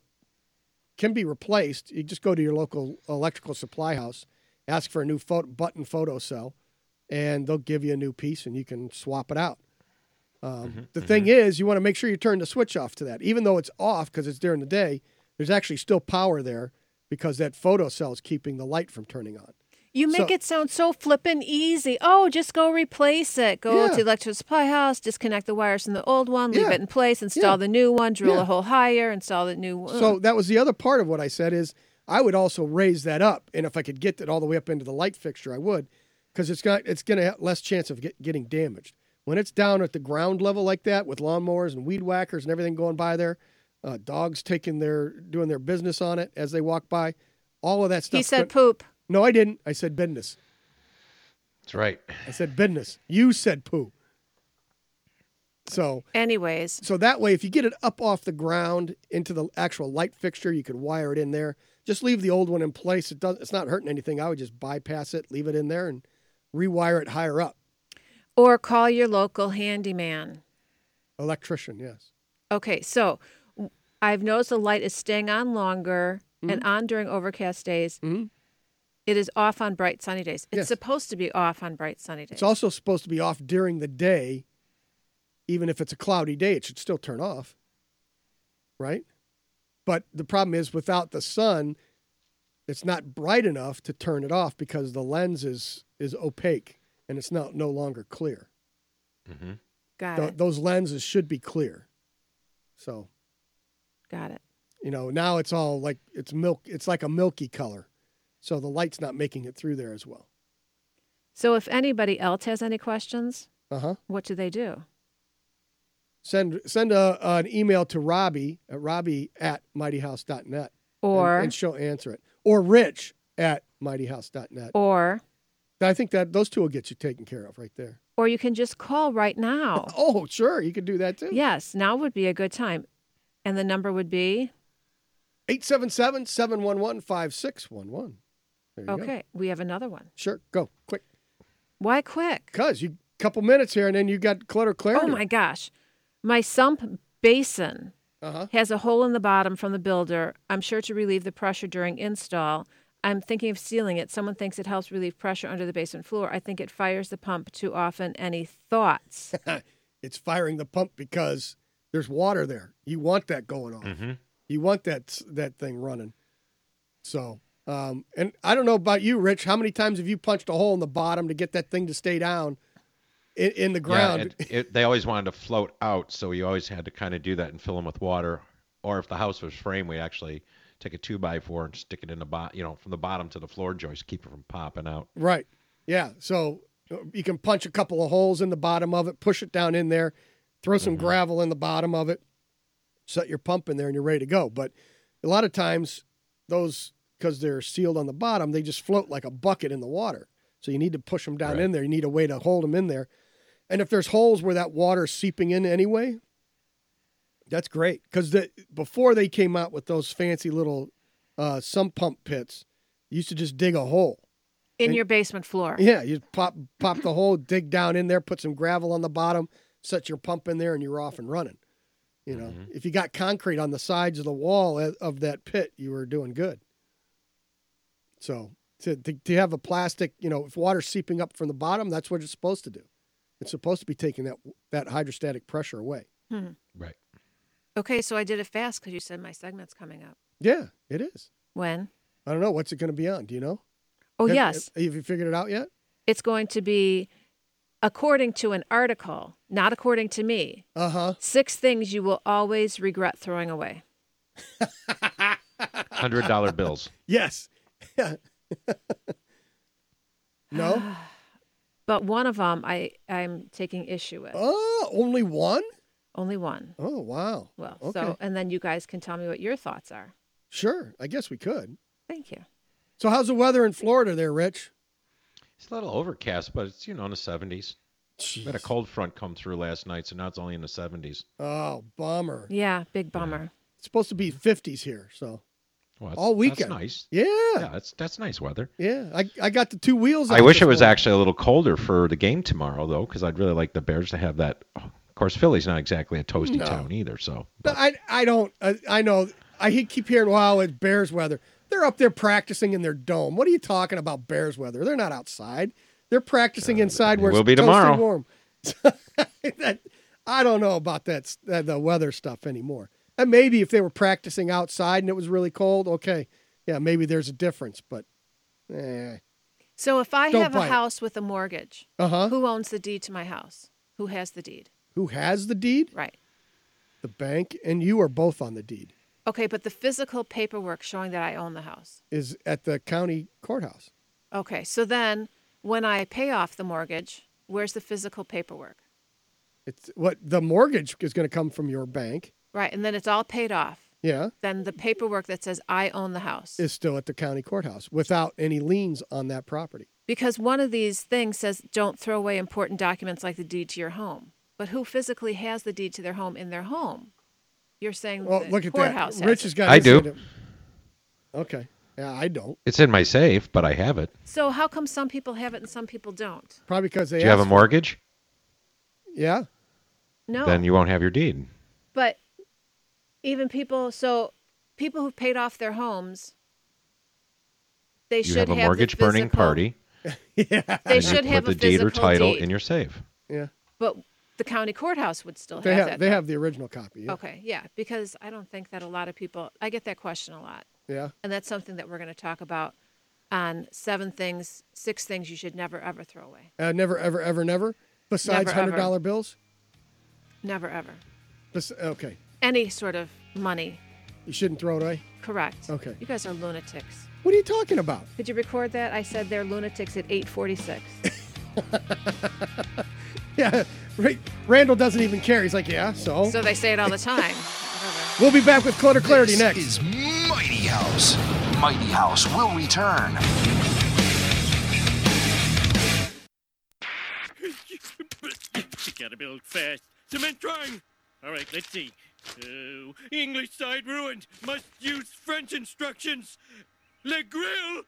[SPEAKER 1] can be replaced. You just go to your local electrical supply house, ask for a new photo, button photo cell, and they'll give you a new piece, and you can swap it out. Um, the thing is, you want to make sure you turn the switch off to that, even though it's off because it's during the day. There's actually still power there because that photo cell is keeping the light from turning on.
[SPEAKER 2] You make
[SPEAKER 1] So-
[SPEAKER 2] it sound so flippin' easy. Oh, just go replace it. Go
[SPEAKER 1] Yeah.
[SPEAKER 2] to the electrical supply house, disconnect the wires from the old one, leave
[SPEAKER 1] Yeah.
[SPEAKER 2] it in place, install
[SPEAKER 1] Yeah.
[SPEAKER 2] the new one, drill
[SPEAKER 1] Yeah.
[SPEAKER 2] a hole higher, install the new one.
[SPEAKER 1] So that was the other part of what I said is I would also raise that up, and if I could get it all the way up into the light fixture, I would, because it's got it's going to have less chance of get, getting damaged when it's down at the ground level like that with lawnmowers and weed whackers and everything going by there, uh, dogs taking their doing their business on it as they walk by, all of that stuff.
[SPEAKER 2] he said poop.
[SPEAKER 1] No, I didn't. I said business.
[SPEAKER 3] That's right.
[SPEAKER 1] I said business. You said poo. So
[SPEAKER 2] Anyways,
[SPEAKER 1] so that way, if you get it up off the ground into the actual light fixture, you could wire it in there. Just leave the old one in place. It does. It's not hurting anything. I would just bypass it, leave it in there, and rewire it higher up.
[SPEAKER 2] Or call your local handyman.
[SPEAKER 1] Electrician, yes.
[SPEAKER 2] Okay, so I've noticed the light is staying on longer and on during overcast days.
[SPEAKER 1] Mhm.
[SPEAKER 2] It is off on bright sunny days. It's
[SPEAKER 1] Yes.
[SPEAKER 2] supposed to be off on bright sunny days.
[SPEAKER 1] It's also supposed to be off during the day, even if it's a cloudy day. It should still turn off, right? But the problem is, without the sun, it's not bright enough to turn it off because the lens is is opaque and it's not no longer clear.
[SPEAKER 3] Mm-hmm.
[SPEAKER 2] Got
[SPEAKER 1] Th-
[SPEAKER 2] it.
[SPEAKER 1] those lenses should be clear. So,
[SPEAKER 2] Got it.
[SPEAKER 1] you know, now it's all like it's milk it's like a milky color. So the light's not making it through there as well.
[SPEAKER 2] So if anybody else has any questions,
[SPEAKER 1] Uh-huh.
[SPEAKER 2] what do they do?
[SPEAKER 1] Send send a, an email to Robbie at Robbie at mightyhouse.net.
[SPEAKER 2] Or-
[SPEAKER 1] and, and she'll answer it. Or Rich at mightyhouse.net.
[SPEAKER 2] Or
[SPEAKER 1] I think that those two will get you taken care of right there.
[SPEAKER 2] or you can just call right now.
[SPEAKER 1] Oh, sure, you could do that too.
[SPEAKER 2] Yes, now would be a good time. And the number would be
[SPEAKER 1] 877 711 5611. There you go.
[SPEAKER 2] Okay, we have another one.
[SPEAKER 1] Sure, go quick.
[SPEAKER 2] Why quick?
[SPEAKER 1] Cause you a couple minutes here and then you got clutter clarity.
[SPEAKER 2] Oh my gosh. My sump basin
[SPEAKER 1] Uh-huh.
[SPEAKER 2] has a hole in the bottom from the builder. I'm sure to relieve the pressure during install. I'm thinking of sealing it. Someone thinks it helps relieve pressure under the basement floor. I think it fires the pump too often. Any thoughts?
[SPEAKER 1] it's firing the pump because there's water there. You want that going on.
[SPEAKER 3] Mm-hmm.
[SPEAKER 1] You want that that thing running. So, um, and I don't know about you, Rich. How many times have you punched a hole in the bottom to get that thing to stay down in, in the ground?
[SPEAKER 3] Yeah, it, it, they always wanted to float out, so we always had to kind of do that and fill them with water. Or if the house was framed, we actually take a two by four and stick it in the bottom, you know, from the bottom to the floor joist, keep it from popping out.
[SPEAKER 1] Right. Yeah. So uh, you can punch a couple of holes in the bottom of it, push it down in there, throw some gravel in the bottom of it, set your pump in there, and you're ready to go. But a lot of times, those, because they're sealed on the bottom, they just float like a bucket in the water. So you need to push them down
[SPEAKER 3] Right.
[SPEAKER 1] in there. You need a way to hold them in there. And if there's holes where that water's seeping in anyway, that's great. Because the, before they came out with those fancy little uh, sump pump pits, you used to just dig a hole.
[SPEAKER 2] In
[SPEAKER 1] And-
[SPEAKER 2] your basement floor.
[SPEAKER 1] Yeah, you pop pop the hole, dig down in there, put some gravel on the bottom, set your pump in there, and you're off and running. You know, if you got concrete on the sides of the wall of- of that pit, you were doing good. So to, to to have a plastic, you know, if water's seeping up from the bottom, that's what it's supposed to do. It's supposed to be taking that that hydrostatic pressure away.
[SPEAKER 2] Hmm.
[SPEAKER 3] Right.
[SPEAKER 2] Okay, so I did it fast because you said my segment's coming up.
[SPEAKER 1] Yeah, it is.
[SPEAKER 2] When?
[SPEAKER 1] I don't know what's it going to be on. Do you know?
[SPEAKER 2] Oh,
[SPEAKER 1] Have-
[SPEAKER 2] yes.
[SPEAKER 1] Have you figured it out yet?
[SPEAKER 2] It's going to be, according to an article, not according to me,
[SPEAKER 1] Uh huh.
[SPEAKER 2] six things you will always regret throwing away.
[SPEAKER 3] Hundred dollar bills.
[SPEAKER 1] Yes. no.
[SPEAKER 2] But one of them I, I'm taking issue with.
[SPEAKER 1] Oh, only one?
[SPEAKER 2] Only one.
[SPEAKER 1] Oh, wow.
[SPEAKER 2] Well,
[SPEAKER 1] okay.
[SPEAKER 2] so, and then you guys can tell me what your thoughts are.
[SPEAKER 1] Sure. I guess we could.
[SPEAKER 2] Thank you.
[SPEAKER 1] So, how's the weather in Florida there, Rich?
[SPEAKER 3] It's a little overcast, but it's you know in the seventies. We had a cold front come through last night, so now it's only in the seventies.
[SPEAKER 1] Oh, bummer.
[SPEAKER 2] Yeah, big bummer.
[SPEAKER 1] It's supposed to be 50s here, so
[SPEAKER 3] Well, that's-
[SPEAKER 1] all weekend.
[SPEAKER 3] That's nice.
[SPEAKER 1] Yeah.
[SPEAKER 3] Yeah, that's that's nice weather.
[SPEAKER 1] Yeah. I, I got the two wheels.
[SPEAKER 3] I wish it was
[SPEAKER 1] morning.
[SPEAKER 3] actually a little colder for the game tomorrow, though, because I'd really like the Bears to have that oh, course, Philly's not exactly a toasty
[SPEAKER 1] No.
[SPEAKER 3] town either. So
[SPEAKER 1] I I don't uh, I know I keep hearing wow it's Bears weather. They're up there practicing in their dome. What are you talking about Bears weather? They're not outside. They're practicing inside where
[SPEAKER 3] will
[SPEAKER 1] it's
[SPEAKER 3] be tomorrow.
[SPEAKER 1] warm. That- I don't know about that s- uh, the weather stuff anymore. And maybe if they were practicing outside and it was really cold, okay, yeah, maybe there's a difference. But eh.
[SPEAKER 2] So if I
[SPEAKER 1] Don't
[SPEAKER 2] have a
[SPEAKER 1] bite.
[SPEAKER 2] house with a mortgage,
[SPEAKER 1] Uh-huh.
[SPEAKER 2] who owns the deed to my house? Who has the deed?
[SPEAKER 1] Who has the deed?
[SPEAKER 2] Right.
[SPEAKER 1] The bank and you are both on the deed.
[SPEAKER 2] Okay, but the physical paperwork showing that I own the house.
[SPEAKER 1] Is at the county courthouse.
[SPEAKER 2] Okay, so then when I pay off the mortgage, where's the physical paperwork?
[SPEAKER 1] It's what the mortgage is going to come from your bank.
[SPEAKER 2] Right, and then it's all paid off.
[SPEAKER 1] Yeah.
[SPEAKER 2] Then the paperwork that says I own the house.
[SPEAKER 1] is still at the county courthouse without any liens on that property.
[SPEAKER 2] Because one of these things says don't throw away important documents like the deed to your home. But who physically has the deed to their home in their home? You're saying
[SPEAKER 1] Well,
[SPEAKER 2] the
[SPEAKER 1] look at
[SPEAKER 2] courthouse
[SPEAKER 1] that.
[SPEAKER 2] has
[SPEAKER 1] Rich
[SPEAKER 2] it.
[SPEAKER 1] has got.
[SPEAKER 3] I do.
[SPEAKER 1] hand up. Okay. Yeah, I don't.
[SPEAKER 3] it's in my safe, but I have it.
[SPEAKER 2] So how come some people have it and some people don't?
[SPEAKER 1] Probably because they.
[SPEAKER 3] Do you have a
[SPEAKER 1] asked-
[SPEAKER 3] mortgage?
[SPEAKER 1] Yeah.
[SPEAKER 2] No.
[SPEAKER 3] Then you won't have your deed.
[SPEAKER 2] But even people, so people who've paid off their homes, they
[SPEAKER 3] You
[SPEAKER 2] should
[SPEAKER 3] have a
[SPEAKER 2] the
[SPEAKER 3] mortgage burning
[SPEAKER 2] physical-
[SPEAKER 3] party.
[SPEAKER 2] They
[SPEAKER 3] and
[SPEAKER 2] should
[SPEAKER 3] you
[SPEAKER 2] have
[SPEAKER 3] put
[SPEAKER 2] a
[SPEAKER 3] the deed or title
[SPEAKER 2] deed.
[SPEAKER 3] in your safe.
[SPEAKER 1] Yeah.
[SPEAKER 2] But the county courthouse would still
[SPEAKER 1] They
[SPEAKER 2] have
[SPEAKER 1] have.
[SPEAKER 2] that.
[SPEAKER 1] They have the original copy. Yeah.
[SPEAKER 2] Okay, yeah, because I don't think that a lot of people. I get that question a lot,
[SPEAKER 1] Yeah.
[SPEAKER 2] and that's something that we're going to talk about on seven things, six things you should never ever throw away.
[SPEAKER 1] Uh, never, ever, ever, never. Besides
[SPEAKER 2] Never,
[SPEAKER 1] hundred dollar bills.
[SPEAKER 2] Never ever.
[SPEAKER 1] Bes- okay.
[SPEAKER 2] Any sort of money.
[SPEAKER 1] You shouldn't throw it away.
[SPEAKER 2] Correct.
[SPEAKER 1] Okay.
[SPEAKER 2] You guys are lunatics.
[SPEAKER 1] What are you talking about?
[SPEAKER 2] Did you record that? I said they're lunatics at 8:46.
[SPEAKER 1] Yeah. Ra- Randall doesn't even care. He's like, yeah. So.
[SPEAKER 2] so they say it all the time.
[SPEAKER 1] we'll be back with clutter clarity
[SPEAKER 6] This
[SPEAKER 1] next.
[SPEAKER 6] is Mighty House. Mighty House will return.
[SPEAKER 12] You gotta build fast. Cement drawing. All right, let's see. Oh, English side ruined. Must use French instructions. Le grill.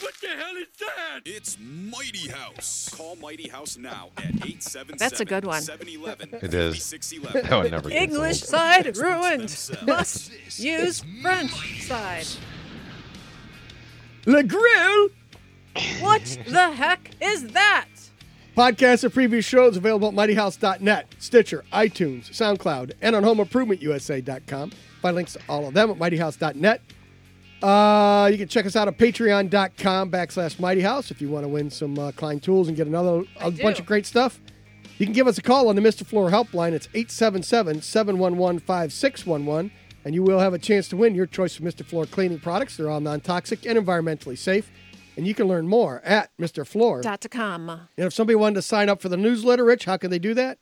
[SPEAKER 12] What the hell is that?
[SPEAKER 9] It's Mighty House. Call Mighty House now at 877
[SPEAKER 2] That's a good one.
[SPEAKER 9] 711
[SPEAKER 3] It is.
[SPEAKER 9] 5611.
[SPEAKER 3] That one never gets
[SPEAKER 2] English
[SPEAKER 3] old.
[SPEAKER 2] side ruined. Must use French side.
[SPEAKER 1] Le Grill.
[SPEAKER 2] What the heck is that?
[SPEAKER 1] Podcasts of previous shows available at mightyhouse.net, Stitcher, iTunes, SoundCloud, and on homeimprovementusa.com. Find links to all of them at mightyhouse.net. Uh, you can check us out at patreon.com backslash mighty house if you want to win some uh, Klein tools and get another a bunch of great stuff. You can give us a call on the Mr. Floor helpline. It's 877 711 5611, and you will have a chance to win your choice of Mr. Floor cleaning products. They're all non toxic and environmentally safe. And you can learn more at Mr. Floor.
[SPEAKER 2] Dot com.
[SPEAKER 1] And if somebody wanted to sign up for the newsletter, Rich, how can they do that?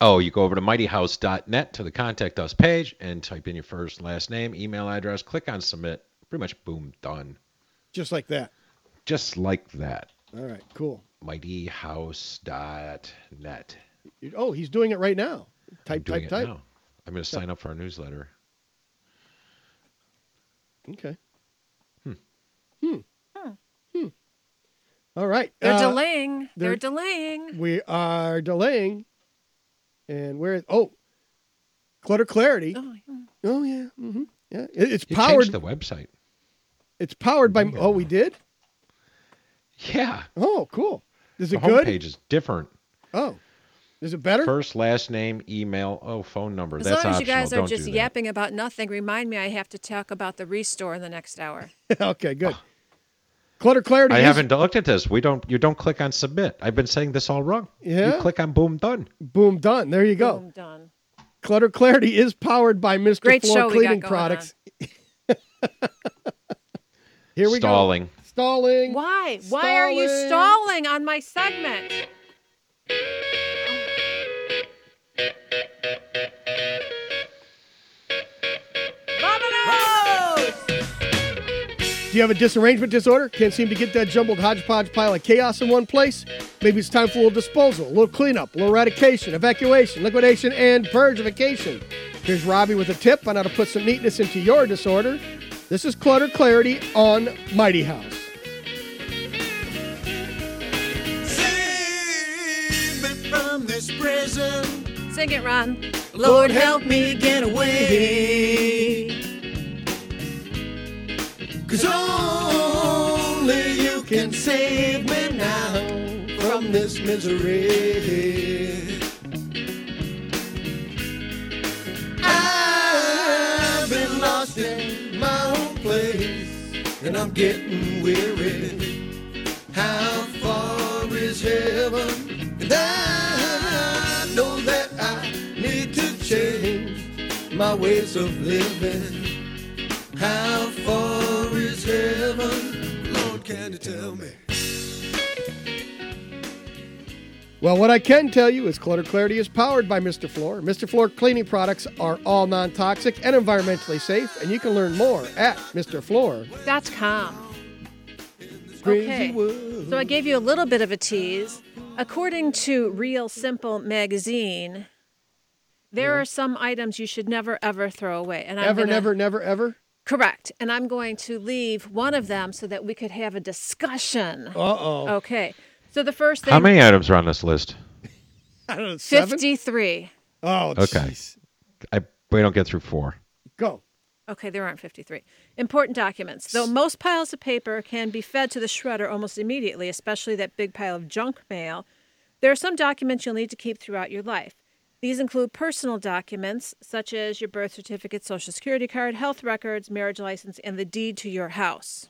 [SPEAKER 3] Oh, you go over to mightyhouse.net to the contact us page and type in your first and last name, email address, click on submit. Pretty much boom, done.
[SPEAKER 1] Just like that.
[SPEAKER 3] Just like that.
[SPEAKER 1] All right, cool.
[SPEAKER 3] Mightyhouse.net.
[SPEAKER 1] You- Oh, he's doing it right now. Type,
[SPEAKER 3] I'm doing
[SPEAKER 1] type,
[SPEAKER 3] it
[SPEAKER 1] type.
[SPEAKER 3] now. I'm going to sign up for our newsletter.
[SPEAKER 1] Okay.
[SPEAKER 3] Hmm.
[SPEAKER 1] Hmm. Hmm. All right.
[SPEAKER 2] They're
[SPEAKER 1] uh,
[SPEAKER 2] delaying. They're,
[SPEAKER 1] they're-
[SPEAKER 2] delaying.
[SPEAKER 1] We are delaying. And where? Oh, clutter clarity.
[SPEAKER 2] Oh, yeah.
[SPEAKER 1] Oh yeah. hmm Yeah. It- it's
[SPEAKER 3] You
[SPEAKER 1] powered.
[SPEAKER 3] changed the website.
[SPEAKER 1] It's powered by. Oh, we did.
[SPEAKER 3] Yeah.
[SPEAKER 1] Oh, cool. Is
[SPEAKER 3] The
[SPEAKER 1] it good?
[SPEAKER 3] homepage is different.
[SPEAKER 1] Oh, is it better?
[SPEAKER 3] First, last name, email, oh, phone number.
[SPEAKER 2] As
[SPEAKER 3] That's
[SPEAKER 2] long as you
[SPEAKER 3] optional.
[SPEAKER 2] guys are
[SPEAKER 3] Don't
[SPEAKER 2] just yapping about nothing, remind me I have to talk about the restore in the next hour.
[SPEAKER 1] okay, good. Clutter clarity.
[SPEAKER 3] I
[SPEAKER 1] is-
[SPEAKER 3] haven't looked at this. We don't. You don't click on submit. I've been saying this all wrong.
[SPEAKER 1] Yeah?
[SPEAKER 3] You click on boom done.
[SPEAKER 1] Boom, done. There you go.
[SPEAKER 2] Boom, done.
[SPEAKER 1] Clutter Clarity is powered by Mr.
[SPEAKER 2] Great
[SPEAKER 1] Floor
[SPEAKER 2] show we got
[SPEAKER 1] Cleaning
[SPEAKER 2] going
[SPEAKER 1] Products. Here we
[SPEAKER 3] Stalling.
[SPEAKER 1] go. Stalling. Stalling.
[SPEAKER 2] Why? Why are you
[SPEAKER 1] Stalling.
[SPEAKER 2] stalling on my segment? Vamonos!
[SPEAKER 1] Do you have a disarrangement disorder? Can't seem to get that jumbled hodgepodge pile of chaos in one place? Maybe it's time for a little disposal, a little cleanup, a little eradication, evacuation, liquidation, and purgification. Here's Robbie with a tip on how to put some neatness into your disorder. This is Clutter Clarity on Mighty House.
[SPEAKER 13] Save me from this prison.
[SPEAKER 2] Sing it, Ron.
[SPEAKER 1] Lord, help me get away. Cause only you can save me now from this misery. I've been lost in my own place, and I'm getting weary. How far is heaven? And I know that I need to change my ways of living. How far is heaven? Lord, can you tell me? Well, what I can tell you is Clutter Clarity is powered by Mr. Floor. Mr. Floor cleaning products are all non toxic and environmentally safe, and you can learn more at MrFloor.com.
[SPEAKER 2] Okay. So I gave you a little bit of a tease. According to Real Simple magazine, there are some items you should never ever throw away. And I'm
[SPEAKER 1] Ever,
[SPEAKER 2] gonna-
[SPEAKER 1] never, never, ever?
[SPEAKER 2] Correct. And I'm going to leave one of them so that we could have a discussion.
[SPEAKER 1] Uh oh.
[SPEAKER 2] Okay. So the first thing
[SPEAKER 3] How many items are on this list?
[SPEAKER 1] I don't know. Seven?
[SPEAKER 2] 53.
[SPEAKER 1] Oh,
[SPEAKER 3] Okay. I we don't get through four.
[SPEAKER 1] Go.
[SPEAKER 2] Okay, there aren't 53. Important documents. Though most piles of paper can be fed to the shredder almost immediately, especially that big pile of junk mail, there are some documents you'll need to keep throughout your life. These include personal documents such as your birth certificate, social security card, health records, marriage license, and the deed to your house.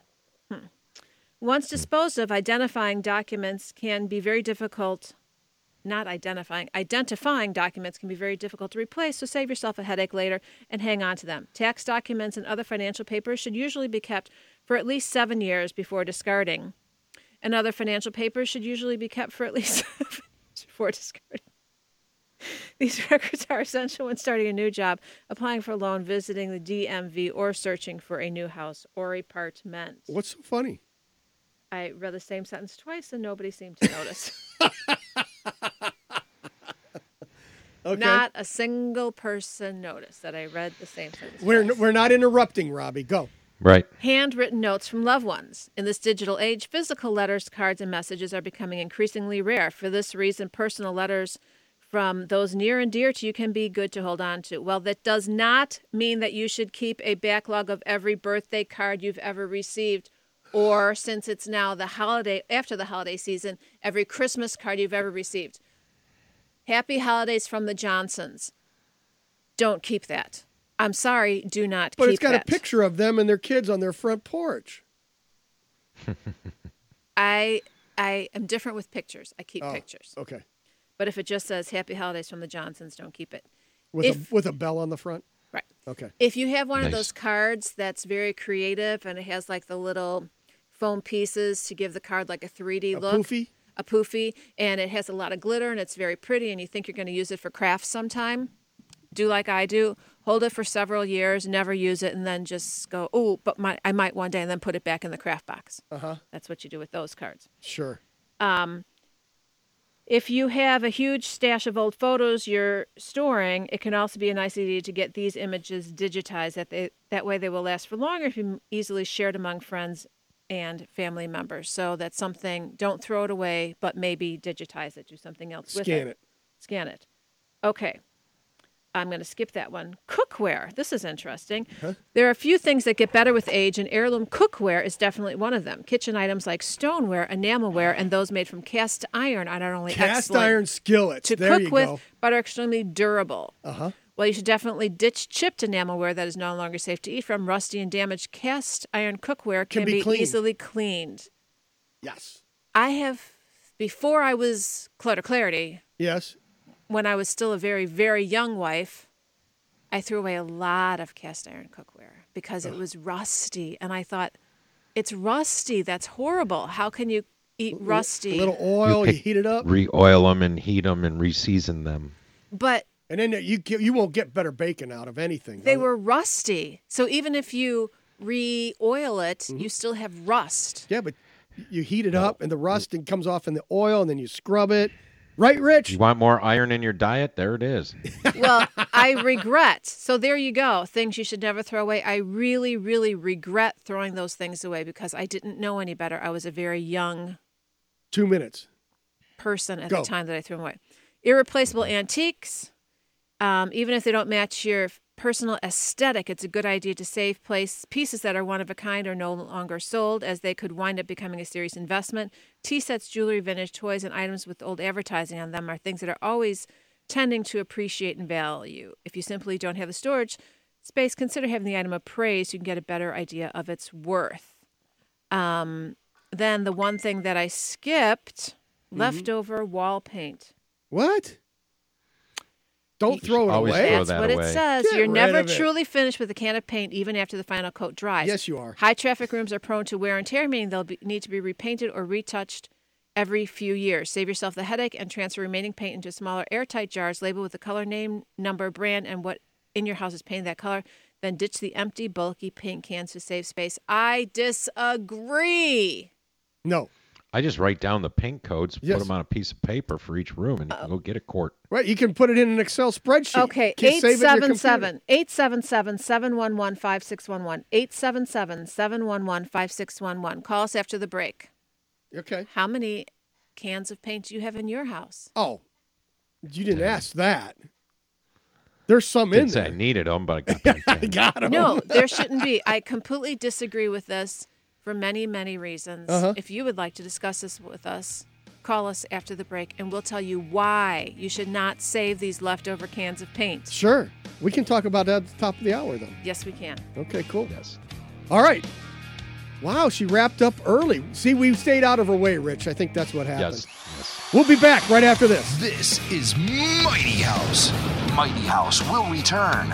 [SPEAKER 2] Hmm. Once hmm. disposed of, identifying documents can be very difficult. Not identifying, identifying documents can be very difficult to replace, so save yourself a headache later and hang on to them. Tax documents and other financial papers should usually be kept for at least seven years before discarding. And other financial papers should usually be kept for at least seven years before discarding. These records are essential when starting a new job, applying for a loan, visiting the DMV, or searching for a new house or apartment.
[SPEAKER 1] What's so funny?
[SPEAKER 2] I read the same sentence twice and nobody seemed to notice.
[SPEAKER 1] Okay.
[SPEAKER 2] Not a single person noticed that I read the same sentence.
[SPEAKER 1] We're, we're not interrupting, Robbie. Go.
[SPEAKER 3] Right.
[SPEAKER 2] Handwritten notes from loved ones. In this digital age, physical letters, cards, and messages are becoming increasingly rare. For this reason, personal letters from those near and dear to you can be good to hold on to. Well, that does not mean that you should keep a backlog of every birthday card you've ever received, or since it's now the holiday, after the holiday season, every Christmas card you've ever received. Happy holidays from the Johnsons. Don't keep that. I'm sorry, do not
[SPEAKER 1] But
[SPEAKER 2] keep
[SPEAKER 1] it's got
[SPEAKER 2] that.
[SPEAKER 1] a picture of them and their kids on their front porch.
[SPEAKER 2] I I am different with pictures. I keep
[SPEAKER 1] Oh,
[SPEAKER 2] pictures.
[SPEAKER 1] Okay.
[SPEAKER 2] But if it just says Happy Holidays from the Johnsons, don't keep it.
[SPEAKER 1] With
[SPEAKER 2] If-
[SPEAKER 1] a with a bell on the front.
[SPEAKER 2] Right.
[SPEAKER 1] Okay.
[SPEAKER 2] If you have one of those cards that's very creative and it has like the little foam pieces to give the card like a 3D
[SPEAKER 1] A
[SPEAKER 2] look.
[SPEAKER 1] poofy?
[SPEAKER 2] A poofy. And it has a lot of glitter and it's very pretty and you think you're going to use it for crafts sometime, do like I do. Hold it for several years, never use it, and then just go, oh, but my, I might one day, and then put it back in the craft box.
[SPEAKER 1] Uh huh.
[SPEAKER 2] That's what you do with those cards.
[SPEAKER 1] Sure.
[SPEAKER 2] Um, if you have a huge stash of old photos you're storing, it can also be a nice idea to get these images digitized. That they that way they will last for longer if you easily shared among friends and family members. So that's something. Don't throw it away, but maybe digitize it. Do something else with it.
[SPEAKER 1] Scan
[SPEAKER 2] it.
[SPEAKER 1] it.
[SPEAKER 2] Scan it. Okay. I'm going to skip that one. Cookware. This is interesting. There are a few things that get better with age, and heirloom cookware is definitely one of them. Kitchen items like stoneware, enamelware, and those made from cast iron are not only
[SPEAKER 1] Cast iron skillets.
[SPEAKER 2] to
[SPEAKER 1] there
[SPEAKER 2] cook with,
[SPEAKER 1] go.
[SPEAKER 2] but are extremely durable.
[SPEAKER 1] Uh huh.
[SPEAKER 2] Well, you should definitely ditch chipped enamelware that is no longer safe to eat from. Rusty and damaged cast iron cookware
[SPEAKER 1] Can
[SPEAKER 2] can,
[SPEAKER 1] be
[SPEAKER 2] be,
[SPEAKER 1] cleaned.
[SPEAKER 2] easily cleaned.
[SPEAKER 1] Yes.
[SPEAKER 2] I have, before I was Clutter Clarity,
[SPEAKER 1] Yes.
[SPEAKER 2] when I was still a very, very young wife, I threw away a lot of cast iron cookware because it was rusty. And I thought, it's rusty. That's horrible. How can you eat rusty?
[SPEAKER 1] A little oil. You,
[SPEAKER 3] pick-
[SPEAKER 1] heat it up.
[SPEAKER 3] Re-oil them and heat them and re-season them.
[SPEAKER 2] But
[SPEAKER 1] And then you you won't get better bacon out of anything.
[SPEAKER 2] they were rusty. So even if you re-oil it,
[SPEAKER 1] Mm-hmm.
[SPEAKER 2] you still have rust.
[SPEAKER 1] Yeah, but you heat it up and the rust and comes off in the oil and then you scrub it. Right, Rich?
[SPEAKER 3] You want more iron in your diet? There it is.
[SPEAKER 2] well, I regret. So there you go. Things you should never throw away. I really, really regret throwing those things away because I didn't know any better. I was a very young
[SPEAKER 1] Two minutes.
[SPEAKER 2] person at
[SPEAKER 1] Go.
[SPEAKER 2] the time that I threw them away. Irreplaceable antiques. Um, even if they don't match your personal aesthetic, it's a good idea to save place pieces that are one of a kind or no longer sold, as they could wind up becoming a serious investment. Tea sets, jewelry, vintage toys, and items with old advertising on them are things that are always tending to appreciate in value. If you simply don't have the storage space, consider having the item appraised. You can get a better idea of its worth. Um, then the one thing that I skipped leftover wall paint.
[SPEAKER 1] What? Don't throw it
[SPEAKER 3] always
[SPEAKER 1] away.
[SPEAKER 3] throw
[SPEAKER 2] That's
[SPEAKER 3] that
[SPEAKER 2] what
[SPEAKER 3] away.
[SPEAKER 2] it says.
[SPEAKER 1] Get
[SPEAKER 2] You're
[SPEAKER 1] rid
[SPEAKER 2] never
[SPEAKER 1] of it.
[SPEAKER 2] truly finished with a can of paint, even after the final coat dries.
[SPEAKER 1] Yes, you are.
[SPEAKER 2] High traffic rooms are prone to wear and tear, meaning they'll be, need to be repainted or retouched every few years. Save yourself the headache and transfer remaining paint into smaller airtight jars labeled with the color name, number, brand, and what in your house is painted that color. Then ditch the empty, bulky paint cans to save space. I disagree.
[SPEAKER 1] No.
[SPEAKER 3] I just write down the paint codes,
[SPEAKER 1] Yes.
[SPEAKER 3] put them on a piece of paper for each room, and you can go get a quart.
[SPEAKER 1] Right. You can put it in an Excel spreadsheet.
[SPEAKER 2] Okay,
[SPEAKER 1] Can you save it in your computer?
[SPEAKER 2] 877 877 711 5611. 877 711 5611. Call us after the break.
[SPEAKER 1] Okay.
[SPEAKER 2] How many cans of paint do you have in your house?
[SPEAKER 1] Oh, you didn't ask that. There's some in
[SPEAKER 3] Didn't say I needed them, but I got them.
[SPEAKER 1] I got 'em.
[SPEAKER 2] No, there shouldn't be. I completely disagree with this for many, many reasons.
[SPEAKER 1] Uh-huh.
[SPEAKER 2] If you would like to discuss this with us, call us after the break and we'll tell you why you should not save these leftover cans of paint.
[SPEAKER 1] Sure. We can talk about that at the top of the hour, then.
[SPEAKER 2] Yes, we can.
[SPEAKER 1] Okay, cool.
[SPEAKER 3] Yes.
[SPEAKER 1] All right. Wow, she wrapped up early. See, we stayed out of her way, Rich. I think that's what happened.
[SPEAKER 3] Yes. yes.
[SPEAKER 1] We'll be back right after this.
[SPEAKER 6] This is Mighty House. Mighty House will return.